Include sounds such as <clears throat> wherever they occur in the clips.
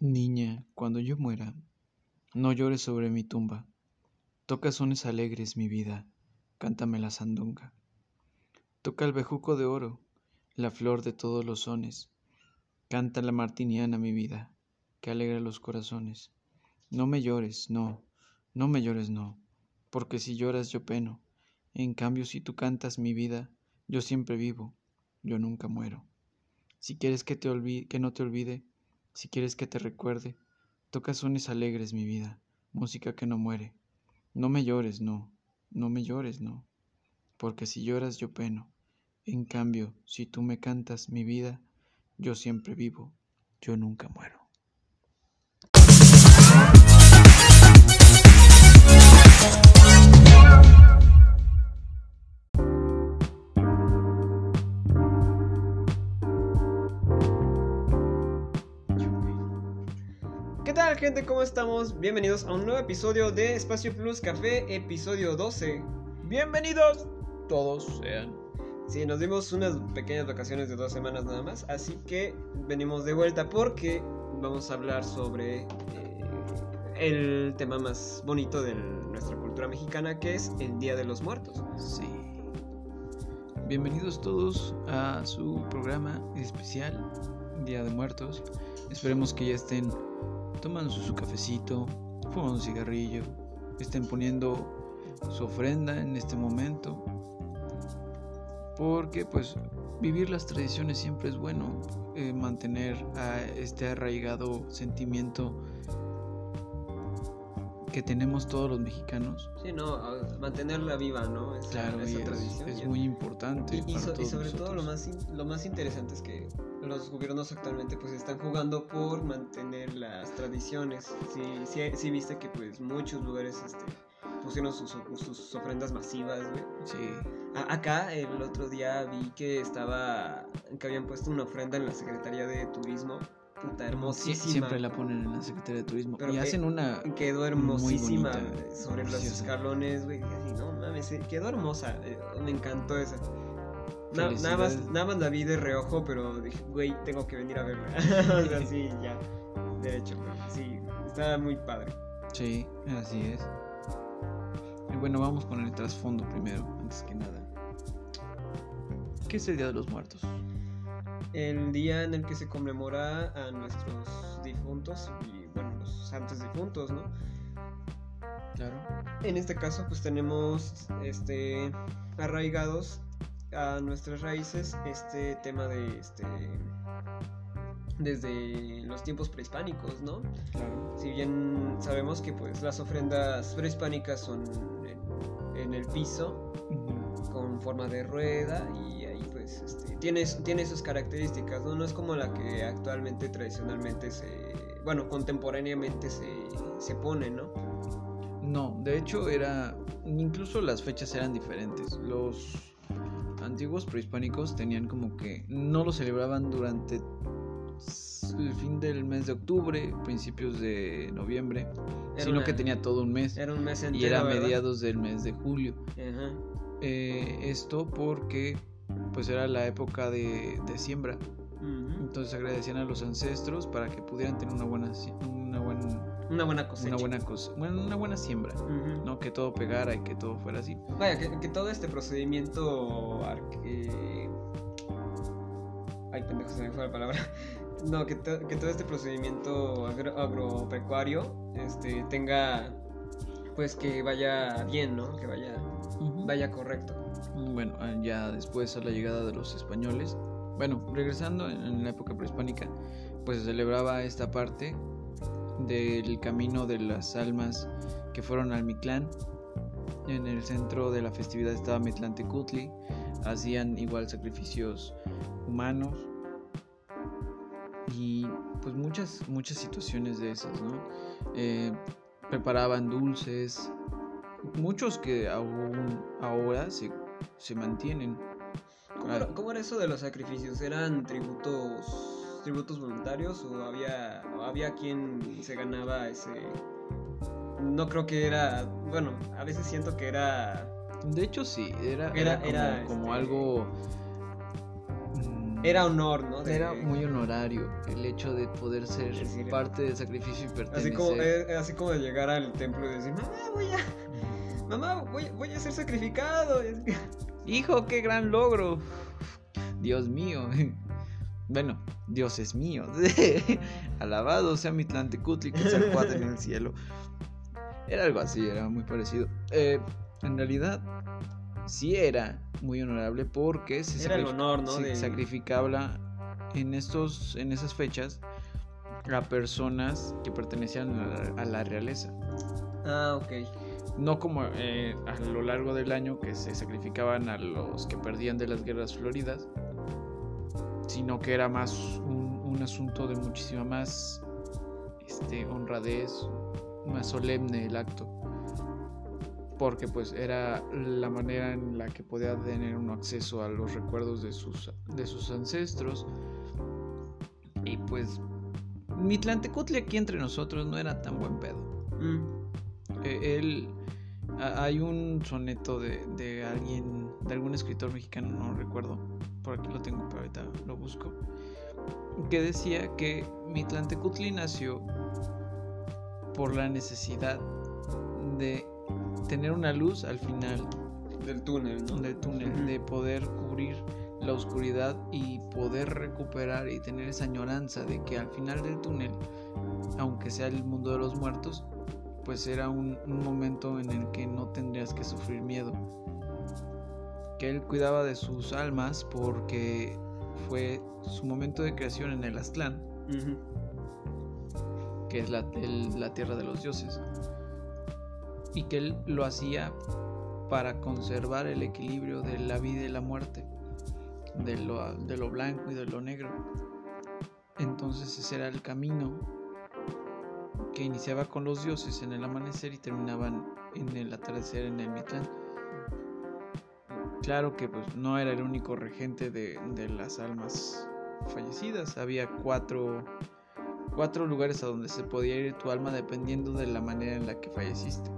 Niña, cuando yo muera, no llores sobre mi tumba. Toca sones alegres, mi vida, cántame la sandunga. Toca el bejuco de oro, la flor de todos los sones. Canta la martiniana, mi vida, que alegra los corazones. No me llores, no, no me llores, no, porque si lloras yo peno. En cambio, si tú cantas mi vida, yo siempre vivo, yo nunca muero. Si quieres que, te olvide, que no te olvide, si quieres que te recuerde, toca sones alegres, mi vida, música que no muere. No me llores, no, no me llores, no, porque si lloras yo peno. En cambio, si tú me cantas mi vida, yo siempre vivo, yo nunca muero. ¿Qué tal gente? ¿Cómo estamos? Bienvenidos a un nuevo episodio de Espacio Plus Café, episodio 12. Bienvenidos todos sean. Sí, nos dimos unas pequeñas vacaciones de dos semanas nada más, así que venimos de vuelta porque vamos a hablar sobre eh, el tema más bonito de nuestra cultura mexicana, que es el Día de los Muertos. Sí. Bienvenidos todos a su programa especial Día de Muertos. Esperemos que ya estén tomando su cafecito, fumando un cigarrillo, estén poniendo su ofrenda en este momento. Porque pues vivir las tradiciones siempre es bueno, eh, mantener a este arraigado sentimiento que tenemos todos los mexicanos. Sí, no, mantenerla viva, ¿no? Esa, Claro, esa es, muy importante. Y, so- y sobre todo lo más, lo más interesante es que los gobiernos actualmente pues están jugando por mantener las tradiciones. Sí, sí, sí viste que pues muchos lugares este, pusieron sus, sus ofrendas masivas, güey. Sí, A- acá el otro día vi que estaba, que habían puesto una ofrenda en la Secretaría de Turismo. Puta, sí, hermosísima. siempre la ponen en la Secretaría de Turismo. Pero y que- hacen una... Quedó hermosísima bonita, sobre los escalones, güey. Así, no mames, eh, quedó hermosa. eh, me encantó esa. Na- nada, más, nada más la vi de reojo, pero dije, güey, tengo que venir a verla. <laughs> o sea, sí, ya. De hecho, sí, está muy padre. Sí, así es. Y bueno, vamos con el trasfondo primero, antes que nada. ¿Qué es el Día de los Muertos? El día en el que se conmemora a nuestros difuntos y, bueno, los santos difuntos, ¿no? Claro. En este caso, pues tenemos este arraigados a nuestras raíces este tema de este desde los tiempos prehispánicos, ¿no? Claro. Si bien sabemos que pues las ofrendas prehispánicas son en, en el piso con forma de rueda y ahí pues este, tiene, tiene sus características, ¿no? No es como la que actualmente tradicionalmente se, bueno, contemporáneamente se, se pone, ¿no? No, de hecho era... Incluso las fechas eran diferentes. Los antiguos prehispánicos tenían como que... No lo celebraban durante el fin del mes de octubre, principios de noviembre, Era sino una- que tenía todo un mes. Era un mes entero, y era mediados del mes de julio. Ajá. Eh, esto porque pues era la época de, de siembra. Entonces agradecían a los ancestros para que pudieran tener una buena, una buen- Una buena cosecha. una buena cosa, una buena siembra. ¿no? Que todo pegara y que todo fuera así. Vaya, que, que todo este procedimiento. arque- Ay, pendejo, se me fue la palabra. <laughs> No, que, to- que todo este procedimiento agro- agropecuario este, tenga. Pues que vaya bien, ¿no? Que vaya, vaya correcto. Bueno, ah, ya después a la llegada de los españoles, bueno, regresando en, la época prehispánica, pues se celebraba esta parte del camino de las almas que fueron al Mictlán. En el centro de la festividad estaba Mitlantecutli, hacían igual sacrificios humanos y pues muchas, muchas situaciones de esas, ¿no? Eh, preparaban dulces, muchos que aún ahora se, se mantienen. ¿Cómo, era, cómo era eso de los sacrificios? ¿Eran tributos tributos voluntarios o había, o había quien se ganaba ese... No creo que era... Bueno, a veces siento que era... De hecho sí, era, Era- era como, era, como este- algo... mm, Era honor, ¿no? Era muy honorario el hecho de poder ser parte del sacrificio y pertenecer. Así como, eh, así como de llegar al templo y decir, mamá, voy a... Mamá, voy, voy a ser sacrificado. <laughs> Hijo, qué gran logro. Dios mío. <laughs> Bueno, Dios es mío. <laughs> Alabado sea mi Tlantecutli que se encuentra en el cielo. Era algo así, era muy parecido. Eh, en realidad, sí era muy honorable porque se, era el honor, ¿no? sacrificaba en, estos, en esas fechas a personas que pertenecían a la, realeza. Ah, ok. No como eh, a lo largo del año que se sacrificaban a los que perdían de las guerras floridas, sino que era más un, asunto de muchísima más este, honradez, más solemne el acto, porque pues era la manera en la que podía tener un acceso a los recuerdos de sus, de sus ancestros y pues Mitlantecutli aquí entre nosotros no era tan buen pedo. Mm. E, él hay un soneto de, de, alguien, de algún escritor mexicano, no recuerdo, por aquí lo tengo, pero ahorita lo busco, que decía que Mitlantecutli nació por la necesidad de tener una luz al final del túnel, ¿no? Del túnel, de poder cubrir la oscuridad y poder recuperar y tener esa añoranza de que al final del túnel, aunque sea el mundo de los muertos, pues era un, un momento en el que no tendrías que sufrir miedo. Que él cuidaba de sus almas porque fue su momento de creación en el Aztlán, que es la, la, tierra de los dioses, y que él lo hacía para conservar el equilibrio de la vida y la muerte, de lo, de lo blanco y de lo negro. Entonces ese era el camino que iniciaba con los dioses en el amanecer y terminaban en el atardecer en el Mitlán. Claro que pues no era el único regente de, las almas fallecidas, había cuatro, cuatro lugares a donde se podía ir tu alma dependiendo de la manera en la que falleciste.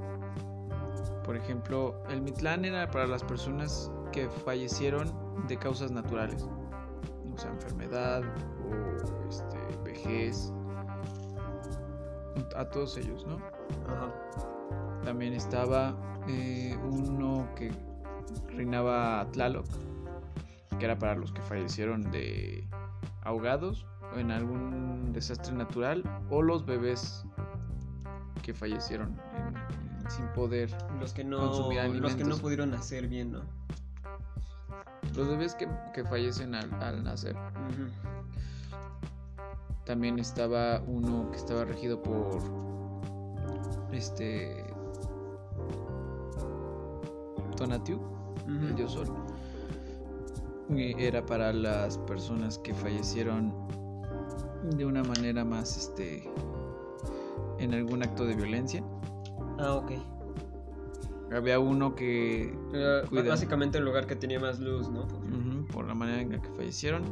Por ejemplo, el Mitlán era para las personas que fallecieron de causas naturales, o sea, enfermedad o este, vejez, a todos ellos, ¿no? También estaba eh, uno que reinaba Tlaloc, que era para los que fallecieron de ahogados o en algún desastre natural, o los bebés que fallecieron sin poder los que no consumir alimentos. Los que no pudieron nacer bien, ¿no? Los bebés que, fallecen al, nacer. También estaba uno que estaba regido por este Tonatiuh el dios sol. Era para las personas que fallecieron de una manera más, este, en algún acto de violencia. Ah, ok. Había uno que... básicamente el lugar que tenía más luz, ¿no? por la manera en la que fallecieron.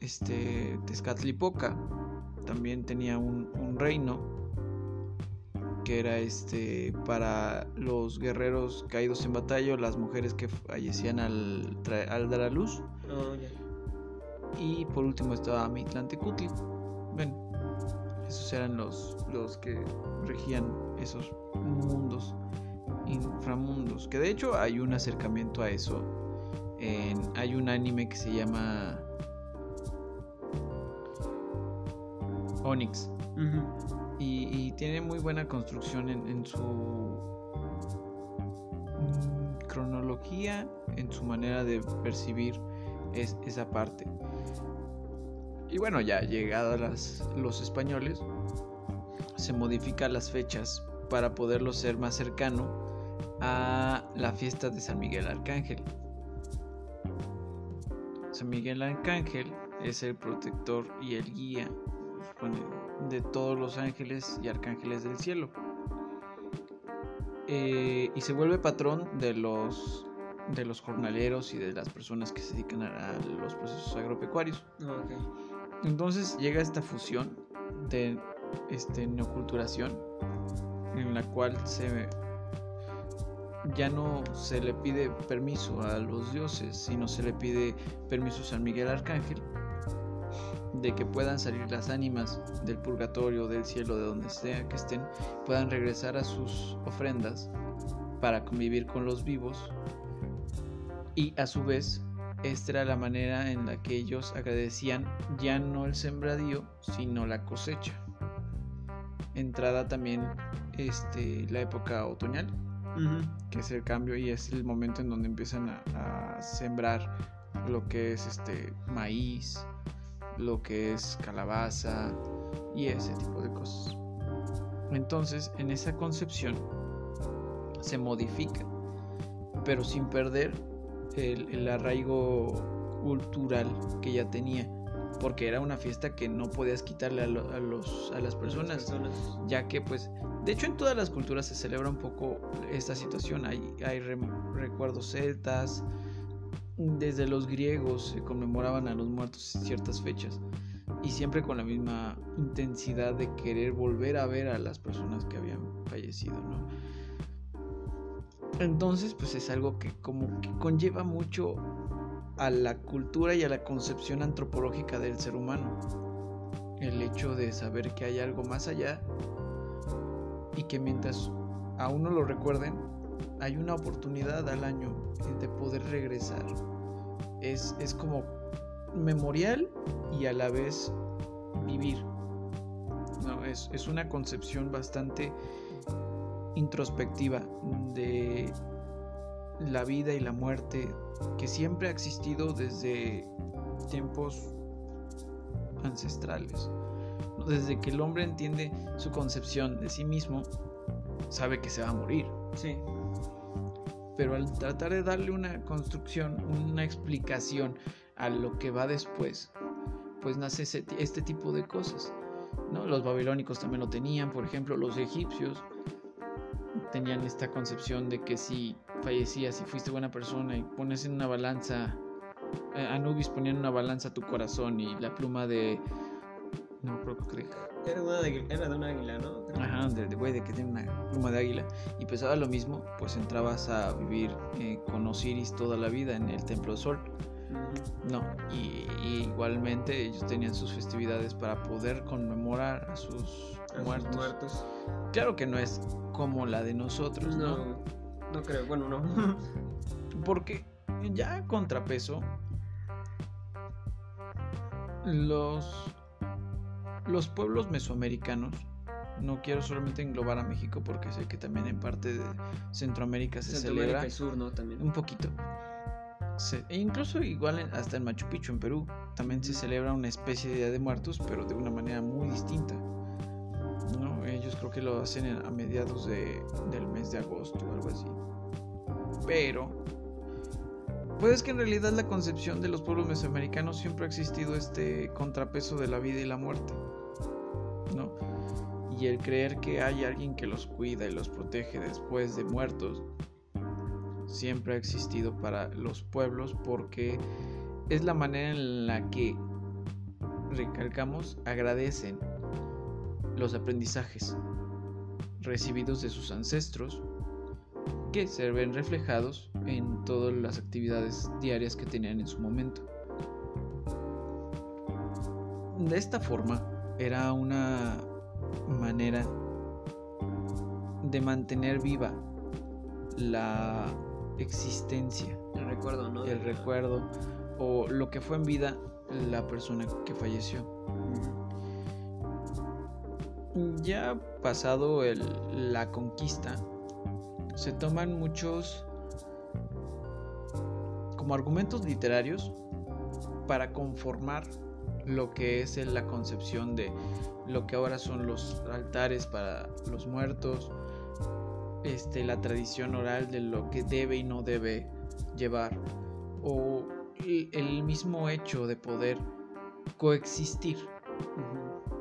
Este, Tezcatlipoca también tenía un, un reino que era este para los guerreros caídos en batalla, las mujeres que fallecían al, al dar a luz. Oh, y por último estaba Mitlantecutli. Bueno, esos eran los, los que regían esos mundos, inframundos. Que de hecho hay un acercamiento a eso. hay un anime que se llama Onyx y, tiene muy buena construcción en, su mm, cronología, en su manera de percibir esa parte. Y bueno, ya llegados los españoles, se modifican las fechas para poderlo ser más cercano a la fiesta de San Miguel Arcángel. San Miguel Arcángel es el protector y el guía de todos los ángeles y arcángeles del cielo. Eh, y se vuelve patrón de los, de los jornaleros y de las personas que se dedican a, los procesos agropecuarios. Ah, Entonces llega esta fusión de este, neoculturación en la cual se ya no se le pide permiso a los dioses, sino se le pide permiso a San Miguel Arcángel de que puedan salir las ánimas del purgatorio, del cielo, de donde sea que estén, puedan regresar a sus ofrendas para convivir con los vivos y a su vez esta era la manera en la que ellos agradecían ya no el sembradío, sino la cosecha. Entrada también este, la época otoñal, que es el cambio y es el momento en donde empiezan a, sembrar lo que es este maíz, lo que es calabaza y ese tipo de cosas. Entonces, en esa concepción se modifica, pero sin perder el, arraigo cultural que ya tenía porque era una fiesta que no podías quitarle a, los, a las personas, ya que pues de hecho en todas las culturas se celebra un poco esta situación, hay, hay recuerdos celtas, desde los griegos se conmemoraban a los muertos en ciertas fechas y siempre con la misma intensidad de querer volver a ver a las personas que habían fallecido, ¿no? Entonces, pues es algo que como que conlleva mucho a la cultura y a la concepción antropológica del ser humano. El hecho de saber que hay algo más allá y que mientras a uno lo recuerden, hay una oportunidad al año de poder regresar. Es, es como memorial y a la vez vivir. No, es, es una concepción bastante introspectiva de la vida y la muerte que siempre ha existido desde tiempos ancestrales. Desde que el hombre entiende su concepción de sí mismo, sabe que se va a morir. Sí. Pero al tratar de darle una construcción, una explicación a lo que va después, pues nace este tipo de cosas. ¿no? Los babilónicos también lo tenían, por ejemplo, los egipcios tenían esta concepción de que si fallecías y fuiste buena persona y pones en una balanza, eh, Anubis ponía en una balanza tu corazón y la pluma de... No creo que era, una de, era de un águila, ¿no? Ajá, de, güey, de que tiene una pluma de águila. Y pesaba lo mismo, pues entrabas a vivir eh, con Osiris toda la vida en el Templo Sol. No, y, igualmente ellos tenían sus festividades para poder conmemorar a sus muertos. Claro que no es como la de nosotros, ¿no? No, creo, bueno, no. <laughs> Porque ya contrapeso, los, los pueblos mesoamericanos, no quiero solamente englobar a México porque sé que también en parte de Centroamérica se celebra. Y sur, ¿no? También. Un poquito. e incluso igual hasta en Machu Picchu, en Perú, también se celebra una especie de Día de Muertos, pero de una manera muy distinta. Ellos creo que lo hacen a mediados de, del mes de agosto o algo así. Pero, pues que en realidad la concepción de los pueblos mesoamericanos siempre ha existido este contrapeso de la vida y la muerte. ¿No? Y el creer que hay alguien que los cuida y los protege después de muertos siempre ha existido para los pueblos porque es la manera en la que recalcamos agradecen los aprendizajes recibidos de sus ancestros que se ven reflejados en todas las actividades diarias que tenían en su momento. De esta forma era una manera de mantener viva la existencia, el recuerdo, ¿no? El recuerdo o lo que fue en vida la persona que falleció ya pasado la conquista, se toman muchos como argumentos literarios para conformar lo que es la concepción de lo que ahora son los altares para los muertos, este, la tradición oral de lo que debe y no debe llevar, o el mismo hecho de poder coexistir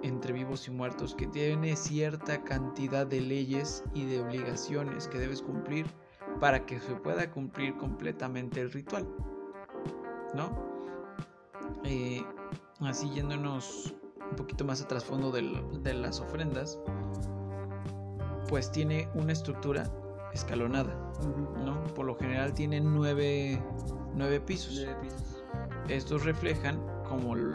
entre vivos y muertos que tiene cierta cantidad de leyes y de obligaciones que debes cumplir para que se pueda cumplir completamente el ritual. ¿No? Eh, así yéndonos un poquito más a trasfondo de, de las ofrendas, pues tiene una estructura escalonada, ¿no? Por lo general tienen nueve, nueve pisos. Estos reflejan, como el,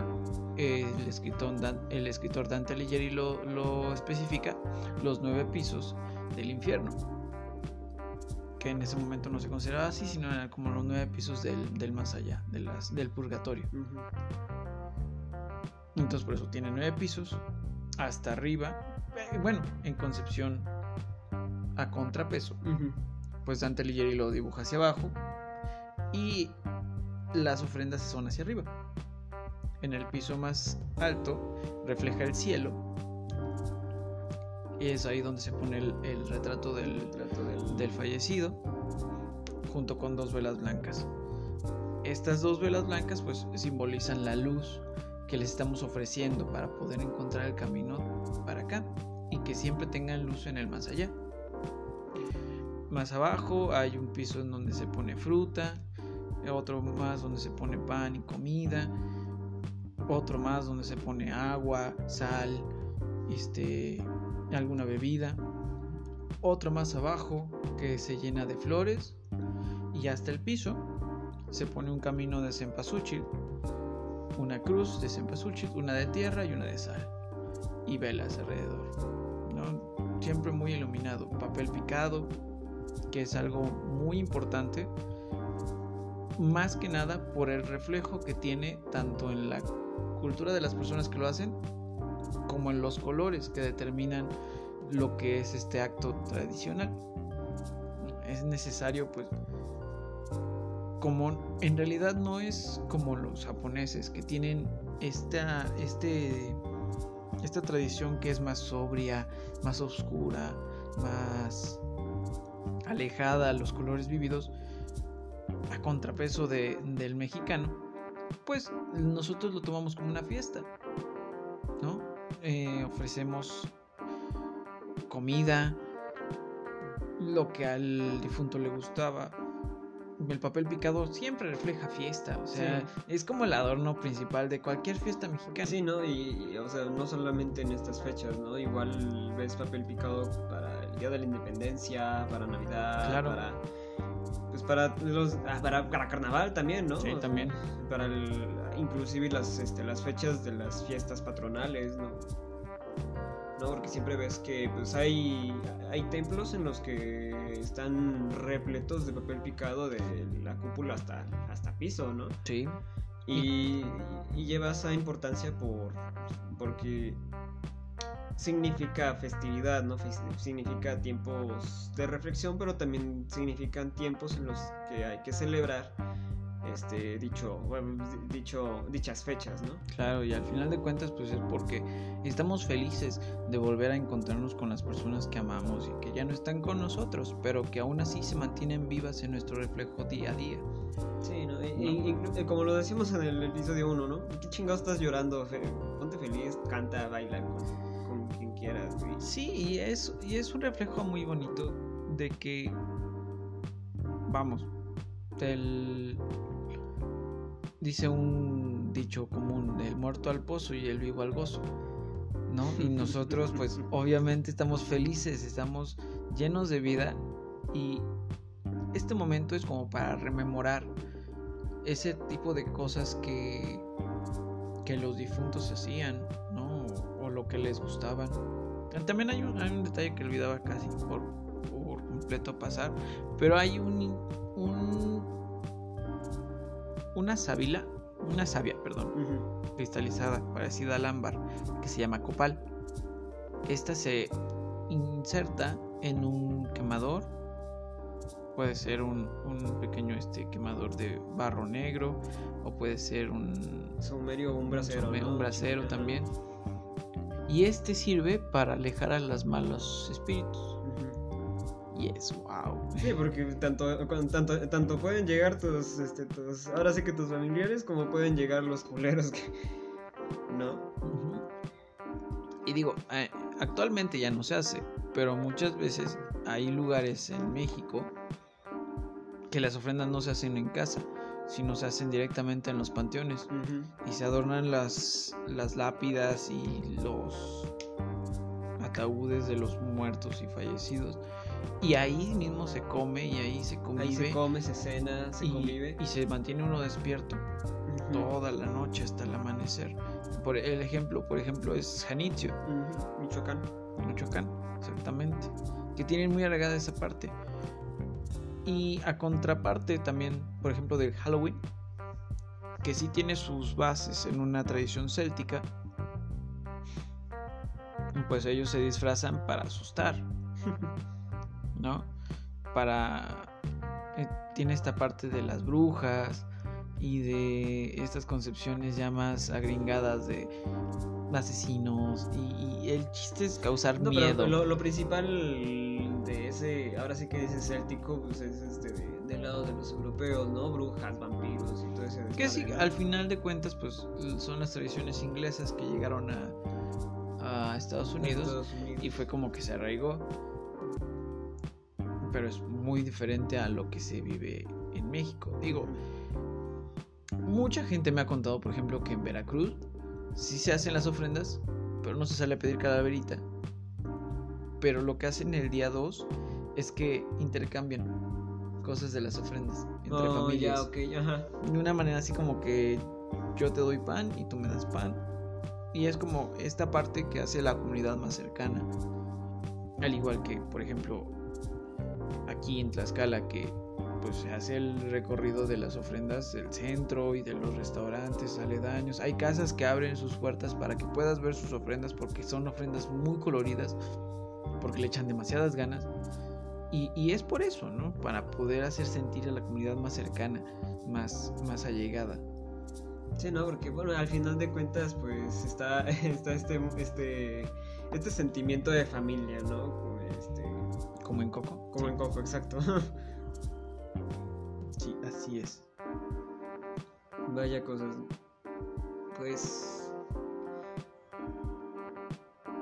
escritor, el escritor Dante Alighieri lo, lo especifica, los nueve pisos del infierno que en ese momento no se consideraba así, sino eran como los nueve pisos del, más allá, de las, del purgatorio. Entonces por eso tiene nueve pisos, hasta arriba, eh, bueno, en concepción a contrapeso. Pues Dante Alighieri lo dibuja hacia abajo y las ofrendas son hacia arriba. En el piso más alto refleja el cielo y es ahí donde se pone el, retrato, del, del, fallecido junto con dos velas blancas. Estas dos velas blancas pues simbolizan la luz que les estamos ofreciendo para poder encontrar el camino para acá y que siempre tengan luz en el más allá. Más abajo hay un piso en donde se pone fruta, otro más donde se pone pan y comida, otro más donde se pone agua, sal, este, alguna bebida, otro más abajo que se llena de flores y hasta el piso se pone un camino de cempasúchil, una cruz de cempasúchil, una de tierra y una de sal y velas alrededor. Siempre muy iluminado, papel picado, que es algo muy importante, más que nada por el reflejo que tiene tanto en la cultura de las personas que lo hacen como en los colores que determinan lo que es este acto tradicional. Es necesario, pues, como en realidad no es como los japoneses que tienen esta, este, esta tradición que es más sobria, más oscura, más alejada a los colores vividos, a contrapeso del mexicano, pues nosotros lo tomamos como una fiesta. Eh, ofrecemos comida, lo que al difunto le gustaba. El papel picado siempre refleja fiesta, o sea, es como el adorno principal de cualquier fiesta mexicana. Sí, ¿no? Y, o sea, no solamente en estas fechas, ¿no? Igual ves papel picado para el Día de la Independencia, para Navidad, para pues para los ah, para, carnaval también, ¿no? Sí, también. Para el, inclusive las este, las fechas de las fiestas patronales, ¿no? ¿no? Porque siempre ves que pues hay hay templos en los que están repletos de papel picado de la cúpula hasta hasta piso, ¿no? Sí. Y, y lleva esa importancia por porque significa festividad, ¿no? Significa tiempos de reflexión, pero también significan tiempos en los que hay que celebrar este dicho, dicho dichas fechas, ¿no? Claro, y al final de cuentas pues es porque estamos felices de volver a encontrarnos con las personas que amamos y que ya no están con nosotros, pero que aún así se mantienen vivas en nuestro reflejo día a día. Sí, ¿no? Y, como lo decimos en el episodio 1, ¿no? ¿Qué chingados estás llorando? Ponte feliz, canta, baila quien quieras, Sí, y es, y es un reflejo muy bonito de que, vamos, del... Dice un dicho común, el muerto al pozo y el vivo al gozo, ¿no? Y <laughs> nosotros pues obviamente estamos felices, estamos llenos de vida y este momento es como para rememorar ese tipo de cosas que, que los difuntos hacían, ¿no? O, lo que les gustaban. También hay un, hay un detalle que olvidaba casi por, por completo pasar, pero hay un, un una sábila, una savia, perdón, cristalizada, parecida al ámbar, que se llama copal. Esta se inserta en un quemador puede ser un, un, pequeño este quemador de barro negro o puede ser un saumerio o un brasero, un, brasero también. Y este sirve para alejar a los malos espíritus. Y es wow. Sí, porque tanto, tanto, tanto pueden llegar tus, este, tus, ahora sí que tus familiares, como pueden llegar los culeros que, <laughs> ¿no? Y digo, eh, actualmente ya no se hace, pero muchas veces hay lugares en México que las ofrendas no se hacen en casa, sino se hacen directamente en los panteones y se adornan las, las lápidas y los ataúdes de los muertos y fallecidos. Y ahí mismo se come y ahí se convive. Ahí se come, se cena, se y, convive. Y se mantiene uno despierto toda la noche hasta el amanecer. Por el ejemplo, por ejemplo, es Janitzio. Michoacán. Michoacán, exactamente. Que tienen muy arraigada esa parte. Y a contraparte también, por ejemplo, del Halloween, que sí tiene sus bases en una tradición céltica, pues ellos se disfrazan para asustar, <laughs> ¿no? Para... Eh, tiene esta parte de las brujas y de estas concepciones ya más agringadas de asesinos y, el chiste es causar miedo. lo, principal de ese, ahora sí que ese céltico, pues es este del lado de los europeos, ¿no? Brujas, vampiros y todo ese. Que sí, al final de cuentas, pues son las tradiciones inglesas que llegaron a, a Estados Unidos, y fue como que se arraigó. Pero es muy diferente a lo que se vive en México. Digo, mucha gente me ha contado, por ejemplo, que en Veracruz sí se hacen las ofrendas, pero no se sale a pedir calaverita. Pero lo que hacen el día 2 es que intercambian cosas de las ofrendas entre oh, familias. De una manera así como que yo te doy pan y tú me das pan y es como esta parte que hace la comunidad más cercana. Al igual que, por ejemplo, aquí en Tlaxcala, que pues se hace el recorrido de las ofrendas del centro y de los restaurantes aledaños. Hay casas que abren sus puertas para que puedas ver sus ofrendas porque son ofrendas muy coloridas, porque le echan demasiadas ganas. Y, y, es por eso, ¿no? Para poder hacer sentir a la comunidad más cercana, más, más allegada. Sí, no, porque bueno, al final de cuentas, pues está, <laughs> está este, este, este sentimiento de familia, ¿no? Como, en Coco. Como en Coco, exacto. <laughs> sí, así es. Vaya cosas. Pues.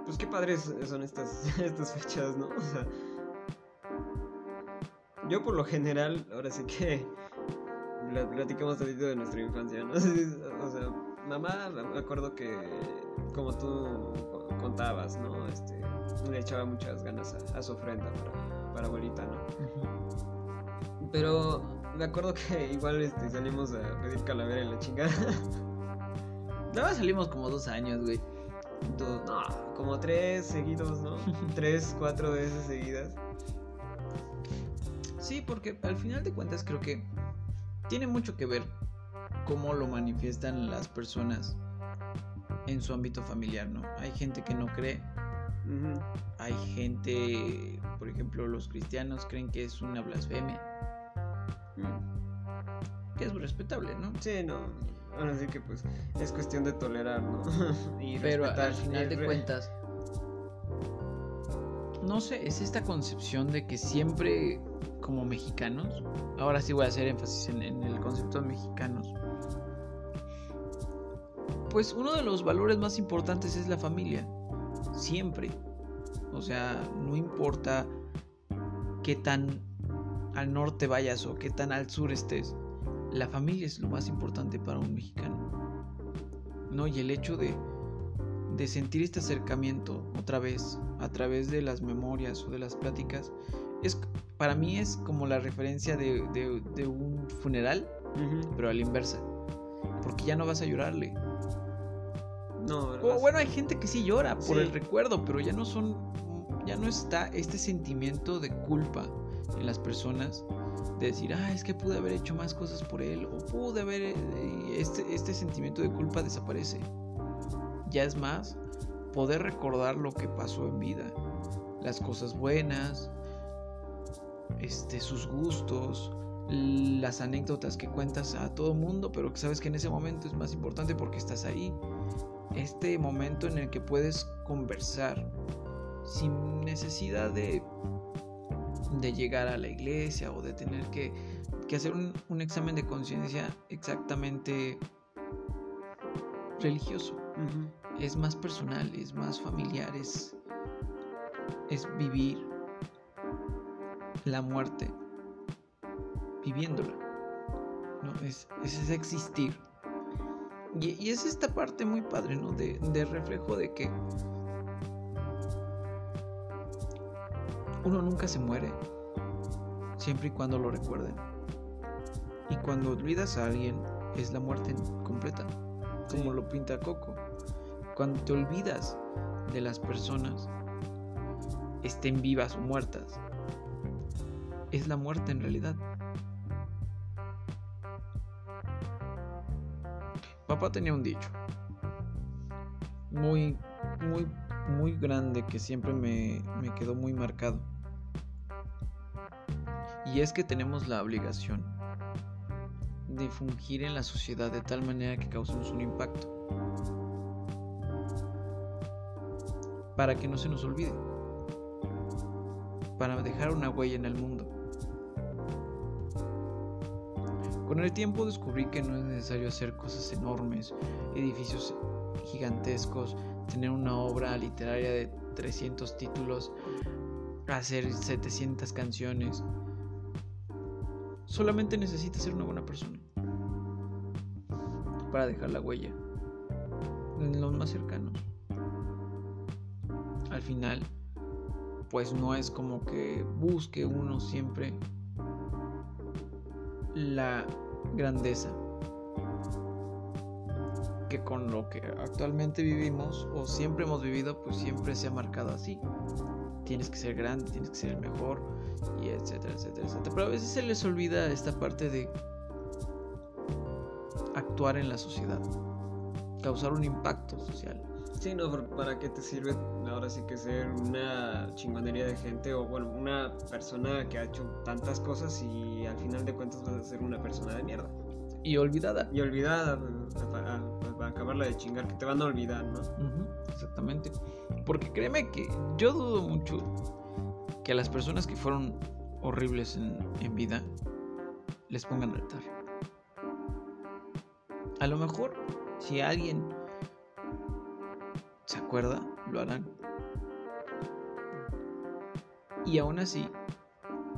Pues qué padres son estas, <laughs> estas fechas, ¿no? O sea. Yo por lo general, ahora sí que platicamos tantito de nuestra infancia, ¿no? <laughs> o sea, mamá, me acuerdo que, como tú contabas, ¿no? Este, le echaba muchas ganas a, su ofrenda para, para abuelita, ¿no? Pero me acuerdo que <laughs> igual este, salimos a pedir calavera en la chingada. <laughs> Nada salimos como dos años, güey. no, como tres seguidos, ¿no? <laughs> tres, cuatro veces seguidas. Sí, porque al final de cuentas creo que tiene mucho que ver cómo lo manifiestan las personas en su ámbito familiar, ¿no? Hay gente que no cree. Hay gente, por ejemplo, los cristianos creen que es una blasfemia. Mm. Que es respetable, ¿no? Sí, no. Así que pues es cuestión de tolerar, ¿no? <laughs> Pero al final de cuentas, no sé, es esta concepción de que siempre como mexicanos, ahora sí voy a hacer énfasis en, el concepto de mexicanos, pues uno de los valores más importantes es la familia, siempre. O sea, no importa qué tan al norte vayas o qué tan al sur estés, la familia es lo más importante para un mexicano. ¿No? Y el hecho de, de sentir este acercamiento otra vez a través de las memorias o de las pláticas es para mí es como la referencia de, un funeral, pero a la inversa. Porque ya no vas a llorarle. No, bueno, hay gente que sí llora por el recuerdo, pero ya no son. Ya no está este sentimiento de culpa en las personas de decir, ah, es que pude haber hecho más cosas por él, o pude haber. Eh, este, este sentimiento de culpa desaparece. Ya es más, poder recordar lo que pasó en vida, las cosas buenas, este, sus gustos, las anécdotas que cuentas a todo mundo, pero que sabes que en ese momento es más importante porque estás ahí. Este momento en el que puedes conversar sin necesidad de, de llegar a la iglesia o de tener que, hacer un, examen de conciencia exactamente religioso. Es más personal, es más familiar, es, es vivir la muerte viviéndola. ¿no? Es, es existir. Y, es esta parte muy padre, ¿no? De, reflejo de que uno nunca se muere, siempre y cuando lo recuerden. Y cuando olvidas a alguien, es la muerte completa, como lo pinta Coco. Cuando te olvidas de las personas, estén vivas o muertas, es la muerte en realidad. Papá tenía un dicho muy, muy, muy grande que siempre me, me quedó muy marcado. Y es que tenemos la obligación de fungir en la sociedad de tal manera que causemos un impacto. Para que no se nos olvide. Para dejar una huella en el mundo. Con el tiempo descubrí que no es necesario hacer cosas enormes, edificios gigantescos, tener una obra literaria de 300 títulos, hacer 700 canciones. Solamente necesitas ser una buena persona para dejar la huella en los más cercanos. Al final, pues no es como que busque uno siempre la grandeza que con lo que actualmente vivimos o siempre hemos vivido, pues siempre se ha marcado así. Tienes que ser grande, tienes que ser el mejor, y etcétera, etcétera, etcétera. Pero a veces se les olvida esta parte de actuar en la sociedad, causar un impacto social. Sí, no, ¿para qué te sirve ahora sí que ser una chingonería de gente o bueno, una persona que ha hecho tantas cosas y al final de cuentas vas a ser una persona de mierda? Y olvidada. Y olvidada, para, acabarla de chingar, que te van a olvidar, ¿no? exactamente. Porque créeme que yo dudo mucho que a las personas que fueron horribles en, en vida les pongan altar. A lo mejor, si alguien se acuerda, lo harán. Y aún así,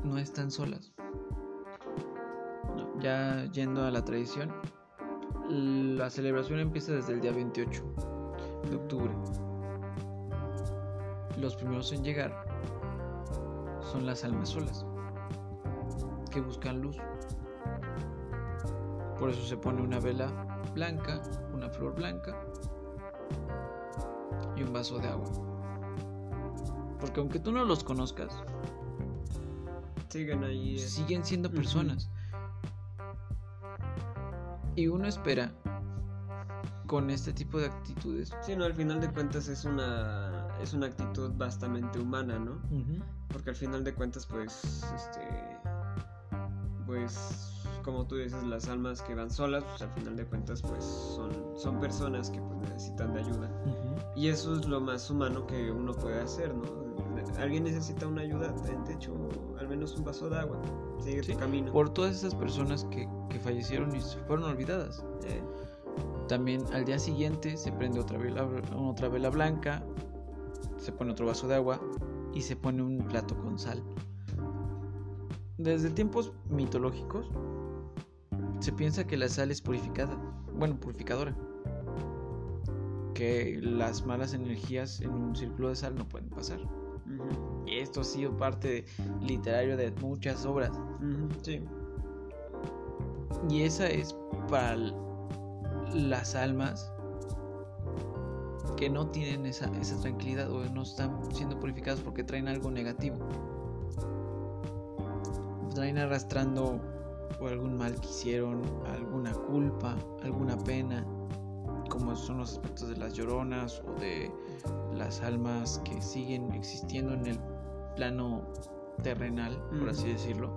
no están solas. ya yendo a la tradición, la celebración empieza desde el día 28 de octubre. Los primeros en llegar son las almas solas, que buscan luz. Por eso se pone una vela blanca, una flor blanca y un vaso de agua. Porque aunque tú no los conozcas, siguen ahí. Eh. Siguen siendo personas. Y uno espera con este tipo de actitudes. Sí, no, al final de cuentas es una es una actitud bastante humana, ¿no? Porque al final de cuentas, pues, este, pues, como tú dices, las almas que van solas, pues al final de cuentas, pues, son, son personas que pues, necesitan de ayuda. Y eso es lo más humano que uno puede hacer, ¿no? Alguien necesita una ayuda, te echo al menos un vaso de agua, sigue tu camino. Por todas esas personas que, que fallecieron y fueron olvidadas. Eh. También al día siguiente se prende otra vela, otra vela blanca, se pone otro vaso de agua y se pone un plato con sal. Desde tiempos mitológicos se piensa que la sal es purificada, bueno, purificadora. Que las malas energías en un círculo de sal no pueden pasar. Y esto ha sido parte literario de muchas obras. Sí. Y esa es para las almas que no tienen esa, esa tranquilidad o no están siendo purificados porque traen algo negativo. Traen arrastrando o algún mal que hicieron, alguna culpa, alguna pena, como son los aspectos de las lloronas o de las almas que siguen existiendo en el plano terrenal, por así decirlo.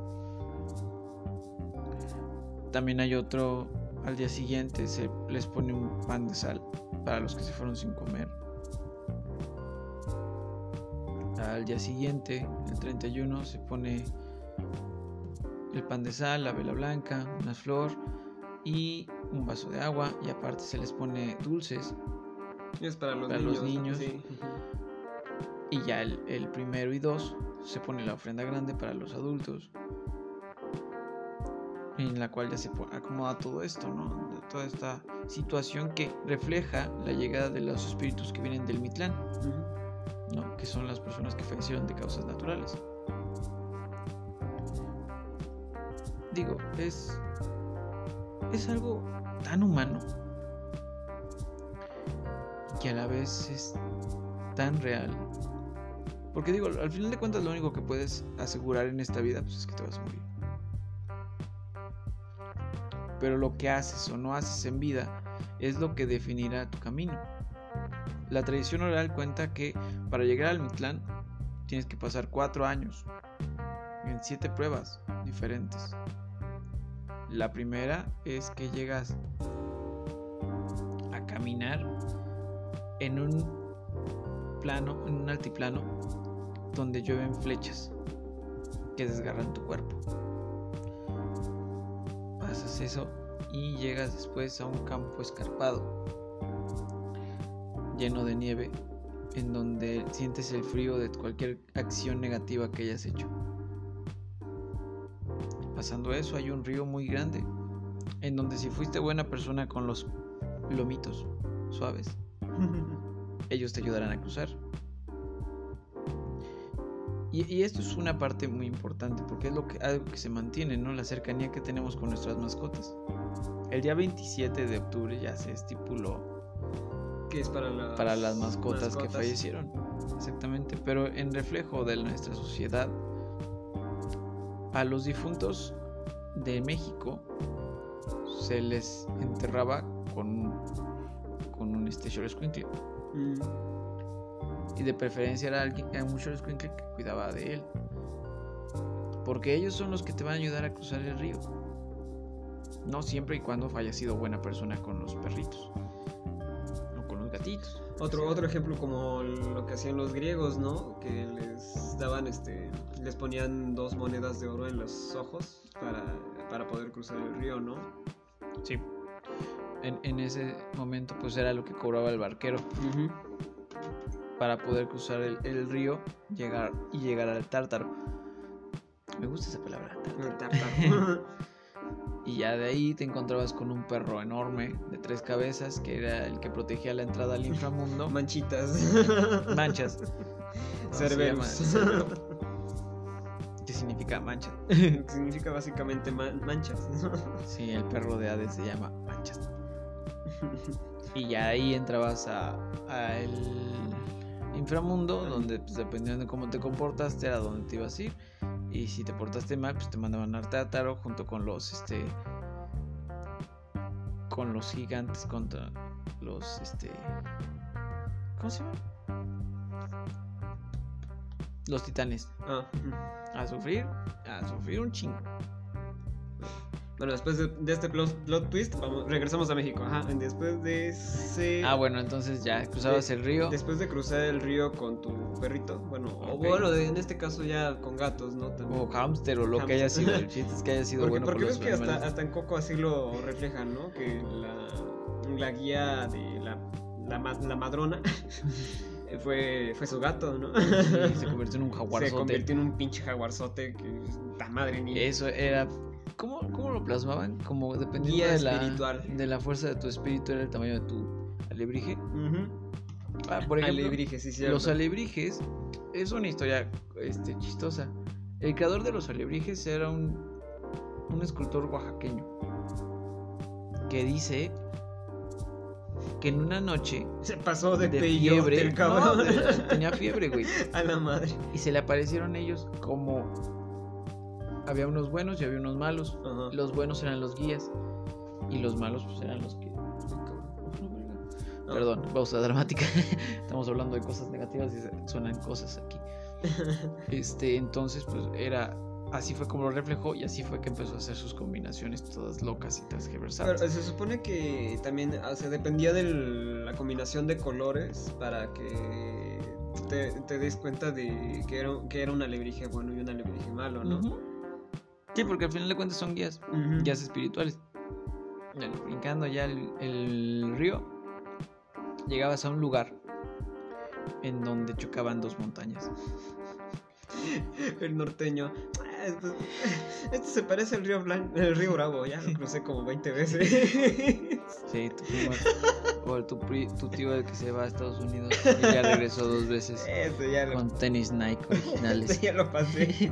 También hay otro, al día siguiente se les pone un pan de sal para los que se fueron sin comer. Al día siguiente, el 31, se pone el pan de sal, la vela blanca, una flor y un vaso de agua y aparte se les pone dulces. Es para los niños. Y ya el, el primero y dos se pone la ofrenda grande para los adultos en la cual ya se acomoda todo esto, ¿no? Toda esta situación que refleja la llegada de los espíritus que vienen del Mitlán, ¿no? Que son las personas que fallecieron de causas naturales. Digo, es, es algo tan humano que a la vez es tan real. Porque digo, al final de cuentas lo único que puedes asegurar en esta vida pues, es que te vas a morir. Pero lo que haces o no haces en vida es lo que definirá tu camino. La tradición oral cuenta que para llegar al Mitlán tienes que pasar cuatro años en siete pruebas diferentes. La primera es que llegas a caminar en un plano, en un altiplano, donde llueven flechas que desgarran tu cuerpo. Pasas eso y llegas después a un campo escarpado, lleno de nieve, en donde sientes el frío de cualquier acción negativa que hayas hecho. Pasando eso hay un río muy grande, en donde si fuiste buena persona con los lomitos suaves, <laughs> ellos te ayudarán a cruzar. Y, esto es una parte muy importante porque es lo que, algo que se mantiene, ¿no? La cercanía que tenemos con nuestras mascotas. El día 27 de octubre ya se estipuló que es para las, para las mascotas, que fallecieron. Exactamente, pero en reflejo de nuestra sociedad, a los difuntos de México se les enterraba con, con un este mm. Y de preferencia era alguien, un que cuidaba de él. Porque ellos son los que te van a ayudar a cruzar el río. No siempre y cuando haya sido buena persona con los perritos. O con los gatitos. Otro, otro ejemplo como lo que hacían los griegos, ¿no? Que les daban, este, les ponían dos monedas de oro en los ojos para, para poder cruzar el río, ¿no? Sí. En, en, ese momento pues era lo que cobraba el barquero. Para poder cruzar el, el, río llegar, y llegar al tártaro. Me gusta esa palabra. Tártaro. <laughs> y ya de ahí te encontrabas con un perro enorme de tres cabezas que era el que protegía la entrada al inframundo. <laughs> Manchitas. Manchas. <laughs> Cerberus. <laughs> ¿Qué significa mancha? significa básicamente manchas. sí, el perro de Hades se llama manchas. y ya ahí entrabas a, el inframundo, donde pues, dependiendo de cómo te comportaste era donde te ibas a ir. Y si te portaste mal, pues te mandaban al Tártaro junto con los este con los gigantes contra los este ¿cómo se llama? Los titanes. Ah. A sufrir, a sufrir un chingo. Bueno, después de, este plot, twist, vamos, regresamos a México. Ajá. Después de ese. Ah, bueno, entonces ya cruzabas el río. Después de cruzar el río con tu perrito, bueno, o bueno, en este caso ya con gatos, ¿no? O hámster o lo que haya sido. El <laughs> chiste es que haya sido porque, bueno. Porque ves que hasta, hasta, en Coco así lo reflejan, ¿no? Que la, la guía de la, la, la madrona. <laughs> fue, fue su gato, ¿no? se <laughs> convirtió en un jaguarzote. Se convirtió en un pinche jaguarzote que la madre mía. Eso era ¿Cómo, ¿Cómo, lo plasmaban? Como dependiendo de la, de la fuerza de tu espíritu era el tamaño de tu alebrije. ah, por ejemplo, sí, los alebrijes es una historia este, chistosa. El creador de los alebrijes era un, un escultor oaxaqueño que dice que en una noche se pasó de, fiebre, cabrón. tenía fiebre, güey. <laughs> A la madre. Y se le aparecieron ellos como había unos buenos y había unos malos. Los buenos eran los guías y los malos pues eran los que... Perdón, pausa dramática. <laughs> Estamos hablando de cosas negativas y suenan cosas aquí. <laughs> Este, entonces, pues era así fue como lo reflejó y así fue que empezó a hacer sus combinaciones todas locas y transversales. Pero se supone que también se dependía de la combinación de colores para que te, des cuenta de que era, que era un alebrije bueno y un alebrije malo, ¿no? Sí, porque al final de cuentas son guías, guías espirituales. brincando ya el, río, llegabas a un lugar en donde chocaban dos montañas. <laughs> El norteño. Ah, esto, se parece al río Blanco, el río Bravo, ya lo crucé como 20 veces. <laughs> Sí, tu primo, o tu, tu, tío el que se va a Estados Unidos y ya regresó dos veces Eso ya con tenis Nike originales. <laughs> Eso ya lo pasé.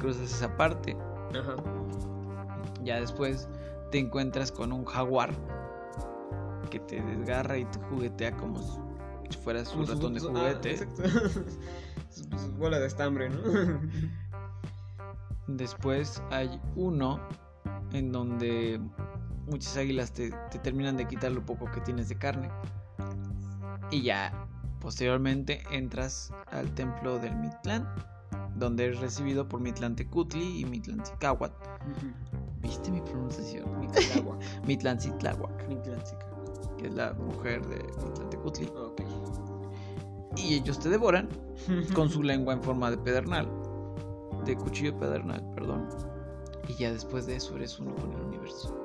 Cruzas esa parte. Ajá. Ya después te encuentras con un jaguar que te desgarra y te juguetea como si fueras un ratón de ah, juguete. <laughs> bola de estambre, ¿no? <laughs> Después hay uno en donde muchas águilas te, te, terminan de quitar lo poco que tienes de carne. Y ya posteriormente entras al templo del Mitlán, donde eres recibido por Mitlantecutli y Mitlantzicahuat. ¿Viste mi pronunciación? <laughs> Mitlantzicahuac. que es la mujer de Mitlantecutli. Okay. Y ellos te devoran <laughs> con su lengua en forma de pedernal. De cuchillo pedernal, perdón. Y ya después de eso eres uno con el universo.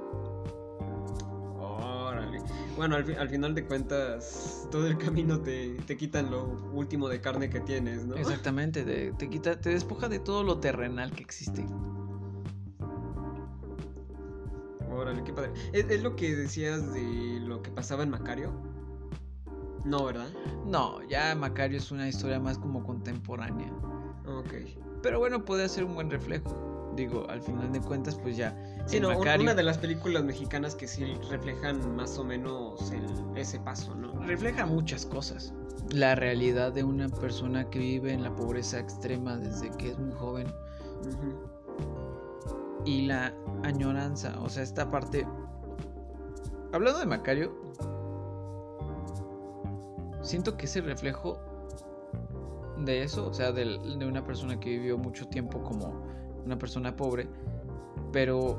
Bueno, al, final de cuentas, todo el camino te, te, quitan lo último de carne que tienes, ¿no? Exactamente, te, quita, te despoja de todo lo terrenal que existe. Órale, qué padre. ¿Es, lo que decías de lo que pasaba en Macario? No, ¿verdad? No, ya Macario es una historia más como contemporánea. Ok. Pero bueno, puede ser un buen reflejo digo, al final de cuentas, pues ya. Sí, no, una de las películas mexicanas que sí reflejan más o menos ese paso, ¿no? Refleja muchas cosas. La realidad de una persona que vive en la pobreza extrema desde que es muy joven. Y la añoranza, o sea, esta parte. Hablando de Macario, siento que ese reflejo de eso, o sea, de, de, una persona que vivió mucho tiempo como una persona pobre, pero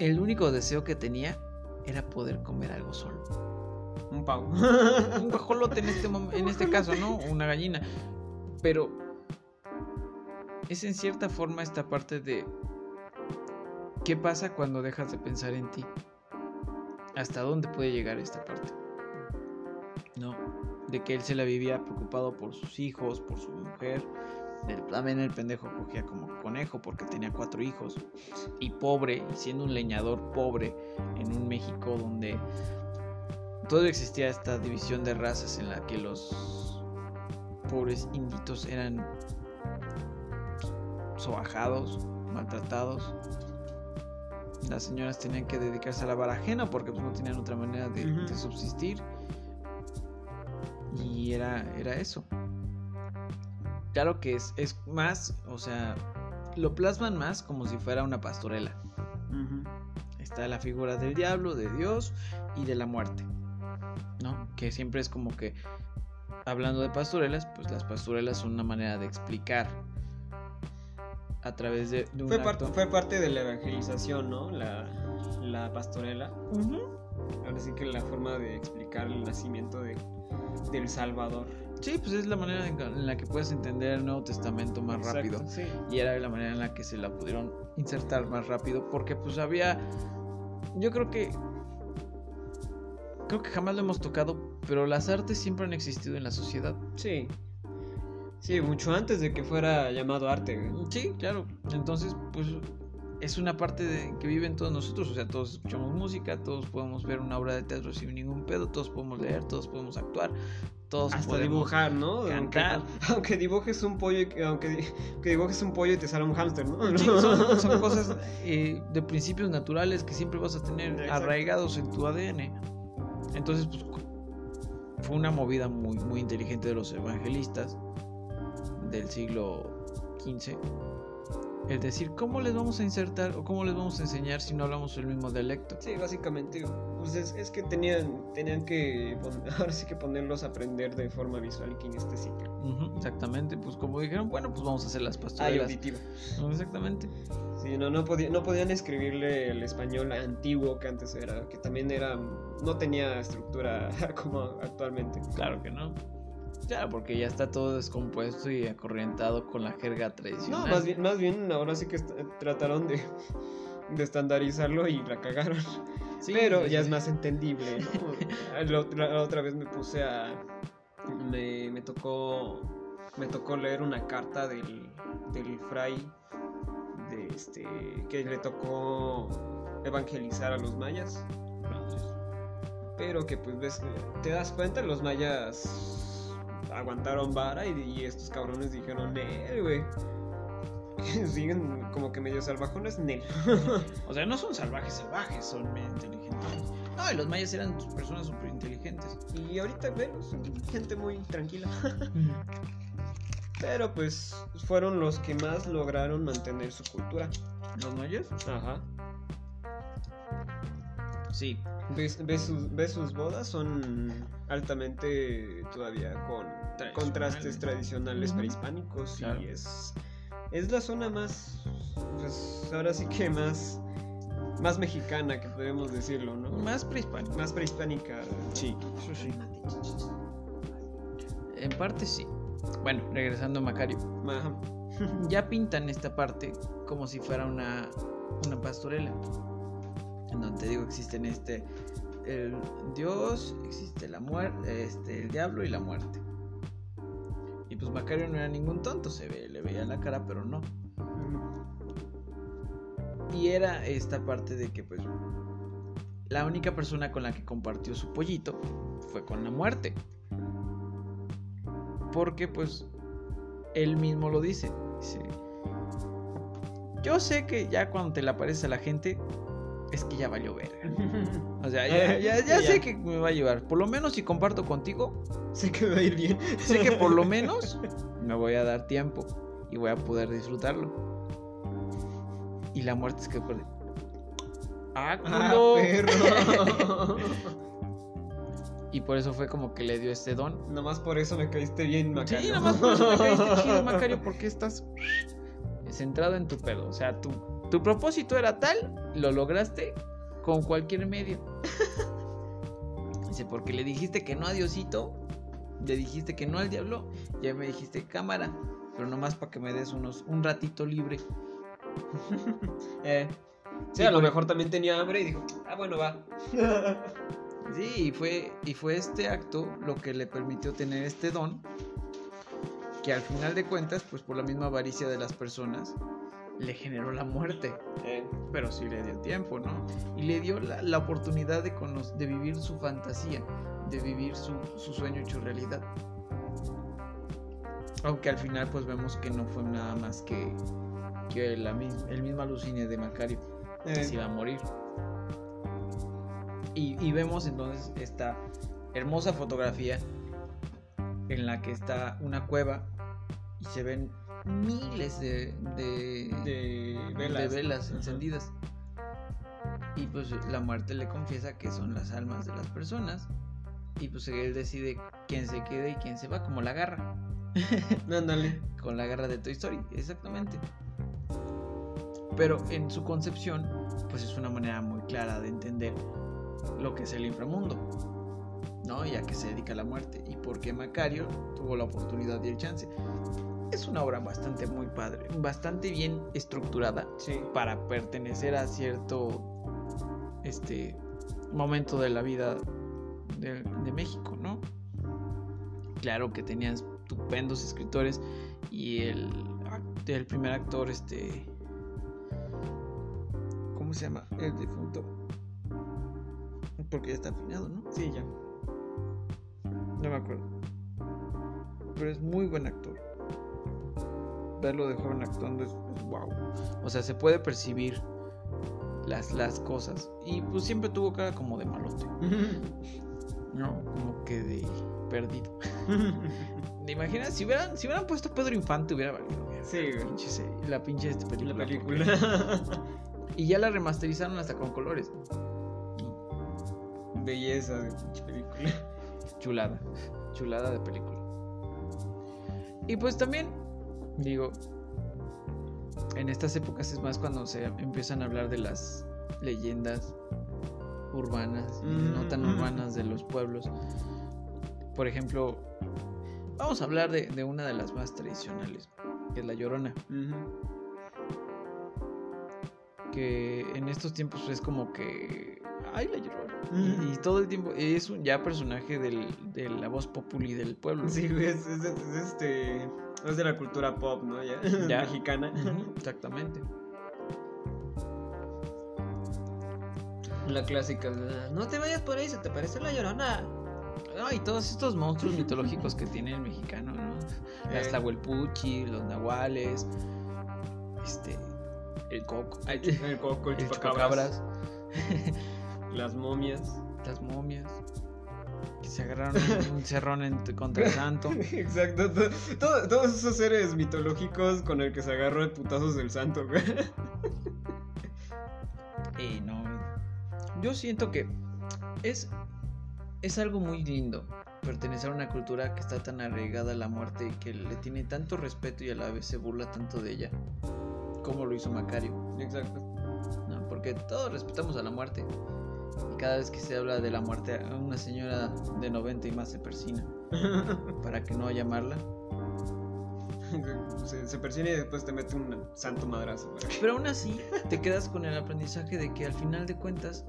el único deseo que tenía era poder comer algo solo. Un pavo. un guajolote en este, en este caso, ¿no? Una gallina. Pero es en cierta forma esta parte de qué pasa cuando dejas de pensar en ti. ¿Hasta dónde puede llegar esta parte? No, de que él se la vivía preocupado por sus hijos, por su mujer, también el pendejo cogía como conejo porque tenía cuatro hijos. Y pobre, siendo un leñador pobre en un México donde todo existía esta división de razas en la que los pobres inditos eran sobajados, maltratados. Las señoras tenían que dedicarse a la ajena porque pues, no tenían otra manera de, de subsistir. Y era, era eso claro que es, es más, o sea, lo plasman más como si fuera una pastorela. Está la figura del diablo, de Dios y de la muerte, ¿no? Que siempre es como que, hablando de pastorelas, pues las pastorelas son una manera de explicar a través de, fue, parte, fue parte de la evangelización, ¿no? La, la pastorela. Ahora sí que la forma de explicar el nacimiento de, del Salvador. Sí, pues es la manera en la que puedes entender el Nuevo Testamento más rápido. Y era la manera en la que se la pudieron insertar más rápido. Porque pues había. Yo creo que. Creo que jamás lo hemos tocado. Pero las artes siempre han existido en la sociedad. Sí. Sí, mucho antes de que fuera llamado arte. Sí, claro. Entonces, pues es una parte de, que viven todos nosotros, o sea, todos escuchamos música, todos podemos ver una obra de teatro sin ningún pedo, todos podemos leer, todos podemos actuar, todos Hasta dibujar, ¿no? Cantar. <laughs> Aunque, dibujes un pollo, y, aunque, dibujes un pollo y te sale un hámster, ¿no? <laughs> son, cosas eh, de principios naturales que siempre vas a tener arraigados en tu ADN. Entonces, pues, fue una movida muy, muy inteligente de los evangelistas del siglo XV es decir, ¿cómo les vamos a insertar o cómo les vamos a enseñar si no hablamos el mismo dialecto? Sí, básicamente, pues es, que tenían, tenían que, <laughs> ahora sí que ponerlos a aprender de forma visual y kinestésica. exactamente, pues como dijeron, bueno, pues vamos a hacer las pastorelas. Ah, auditiva. exactamente. Sí, no, no, no podían escribirle el español antiguo que antes era, que también era, no tenía estructura <laughs> como actualmente. Claro que no. Claro, porque ya está todo descompuesto y acorrientado con la jerga tradicional. No, más bien, más bien ahora sí que trataron de, de estandarizarlo y la cagaron. Pero ya es más entendible. <laughs> la, otra, vez me puse a. Me, me, tocó. Me tocó leer una carta del, del fray. De este. que le tocó evangelizar a los mayas. Pero que pues ves. Te das cuenta, los mayas aguantaron vara y, estos cabrones dijeron, eh, güey. <laughs> siguen como que medio salvajones, Nel. <laughs> o sea, no son salvajes salvajes, son medio inteligentes. No, y los mayas eran personas súper inteligentes. Y ahorita vemos son gente muy tranquila. <laughs> Pero pues fueron los que más lograron mantener su cultura. ¿Los mayas? Ajá. Sí. ¿Ves, sus, bodas? Son altamente todavía con contrastes tradicionales prehispánicos y es, es la zona más, pues ahora sí que más, más mexicana que podemos decirlo, ¿no? Más prehispánica. Más prehispánica. Sí, eso sí. En parte sí. Bueno, regresando a Macario. <laughs> ya pintan esta parte como si fuera una, una pastorela. En donde te digo, existen este el Dios, existe la muerte, este, el diablo y la muerte. Pues Macario no era ningún tonto, se ve, le veía la cara, pero no. Y era esta parte de que pues la única persona con la que compartió su pollito fue con la muerte. Porque pues él mismo lo dice. dice yo sé que ya cuando te le aparece a la gente, es que ya valió ver. <laughs> O sea, ya, ya, sé que me va a llevar. Por lo menos si comparto contigo, <laughs> sé que va a ir bien. Sé que por lo menos me voy a dar tiempo y voy a poder disfrutarlo. Y la muerte es que por... ¡Ah, ah perro! <laughs> y por eso fue como que le dio este don. Nomás por eso me caíste bien, Macario. Sí, nomás por eso me caíste chido, Macario, porque estás centrado en tu pedo. O sea, tú tu propósito era tal, lo lograste con cualquier medio. Dice, porque le dijiste que no a Diosito, le dijiste que no al diablo, ya me dijiste cámara, pero nomás para que me des unos un ratito libre. <laughs> eh, sí, a lo mejor también tenía hambre y dijo, ah, bueno, va. <laughs> sí, y fue, y fue este acto lo que le permitió tener este don, que al final de cuentas, pues por la misma avaricia de las personas, le generó la muerte. Eh. Pero sí le dio tiempo, ¿no? Y le dio la, oportunidad de, de vivir su fantasía, de vivir su, sueño hecho realidad. Aunque al final pues vemos que no fue nada más que, que el mismo alucine de Macario que se iba a morir. Y, y, vemos entonces esta hermosa fotografía en la que está una cueva y se ven miles de, de, velas. encendidas. Y pues la muerte le confiesa que son las almas de las personas. Y pues él decide quién se quede y quién se va, como la garra. <laughs> Ándale. Con la garra de Toy Story, exactamente. Pero en su concepción, pues es una manera muy clara de entender lo que es el inframundo. ¿No? Y a qué se dedica la muerte. Y por qué Macario tuvo la oportunidad y el chance es una obra bastante muy padre, bastante bien estructurada para pertenecer a cierto este momento de la vida de, México, ¿no? Claro que tenía estupendos escritores y el, el primer actor, este, ¿cómo se llama? El difunto, porque ya está afinado, ¿no? Sí, ya. No me acuerdo. Pero es muy buen actor verlo de joven actuando es, wow. O sea, se puede percibir las, las cosas. Y pues siempre tuvo cara como de malote. <laughs> no, como que de perdido. <laughs> ¿Te imaginas? Si hubieran, si hubieran puesto Pedro Infante hubiera valido. Sí, la pinche esta película. La película. <laughs> y ya la remasterizaron hasta con colores. Belleza de pinche película. Chulada. Chulada de película. Y pues también Digo, en estas épocas es más cuando se empiezan a hablar de las leyendas urbanas no tan urbanas de los pueblos. Por ejemplo, vamos a hablar de, una de las más tradicionales, que es la Llorona. Que en estos tiempos es como que... ¡Ay, la Llorona! y, todo el tiempo es un ya personaje de la voz populi del pueblo. Sí, es este es de la cultura pop, ¿no? Ya, <laughs> mexicana. Exactamente. La clásica, no te vayas por ahí, se te parece la llorona. No, y todos estos monstruos mitológicos que tiene el mexicano, ¿no? Las eh. los nahuales. este, el coco, el coco, el, <laughs> chupacabras, las momias, las momias que se agarraron un <laughs> cerrón contra el santo. <laughs> Exacto, todos esos seres mitológicos con el que se agarró de putazos del santo, Y <laughs> no, yo siento que es, es algo muy lindo pertenecer a una cultura que está tan arraigada a la muerte y que le tiene tanto respeto y a la vez se burla tanto de ella, como lo hizo Macario. Exacto. No, porque todos respetamos a la muerte. Y cada vez que se habla de la muerte, una señora de 90 y más se persina. <laughs> para que no llamarla. Se, se, persina y después te mete un santo madrazo. Pero aún así, te quedas con el aprendizaje de que al final de cuentas,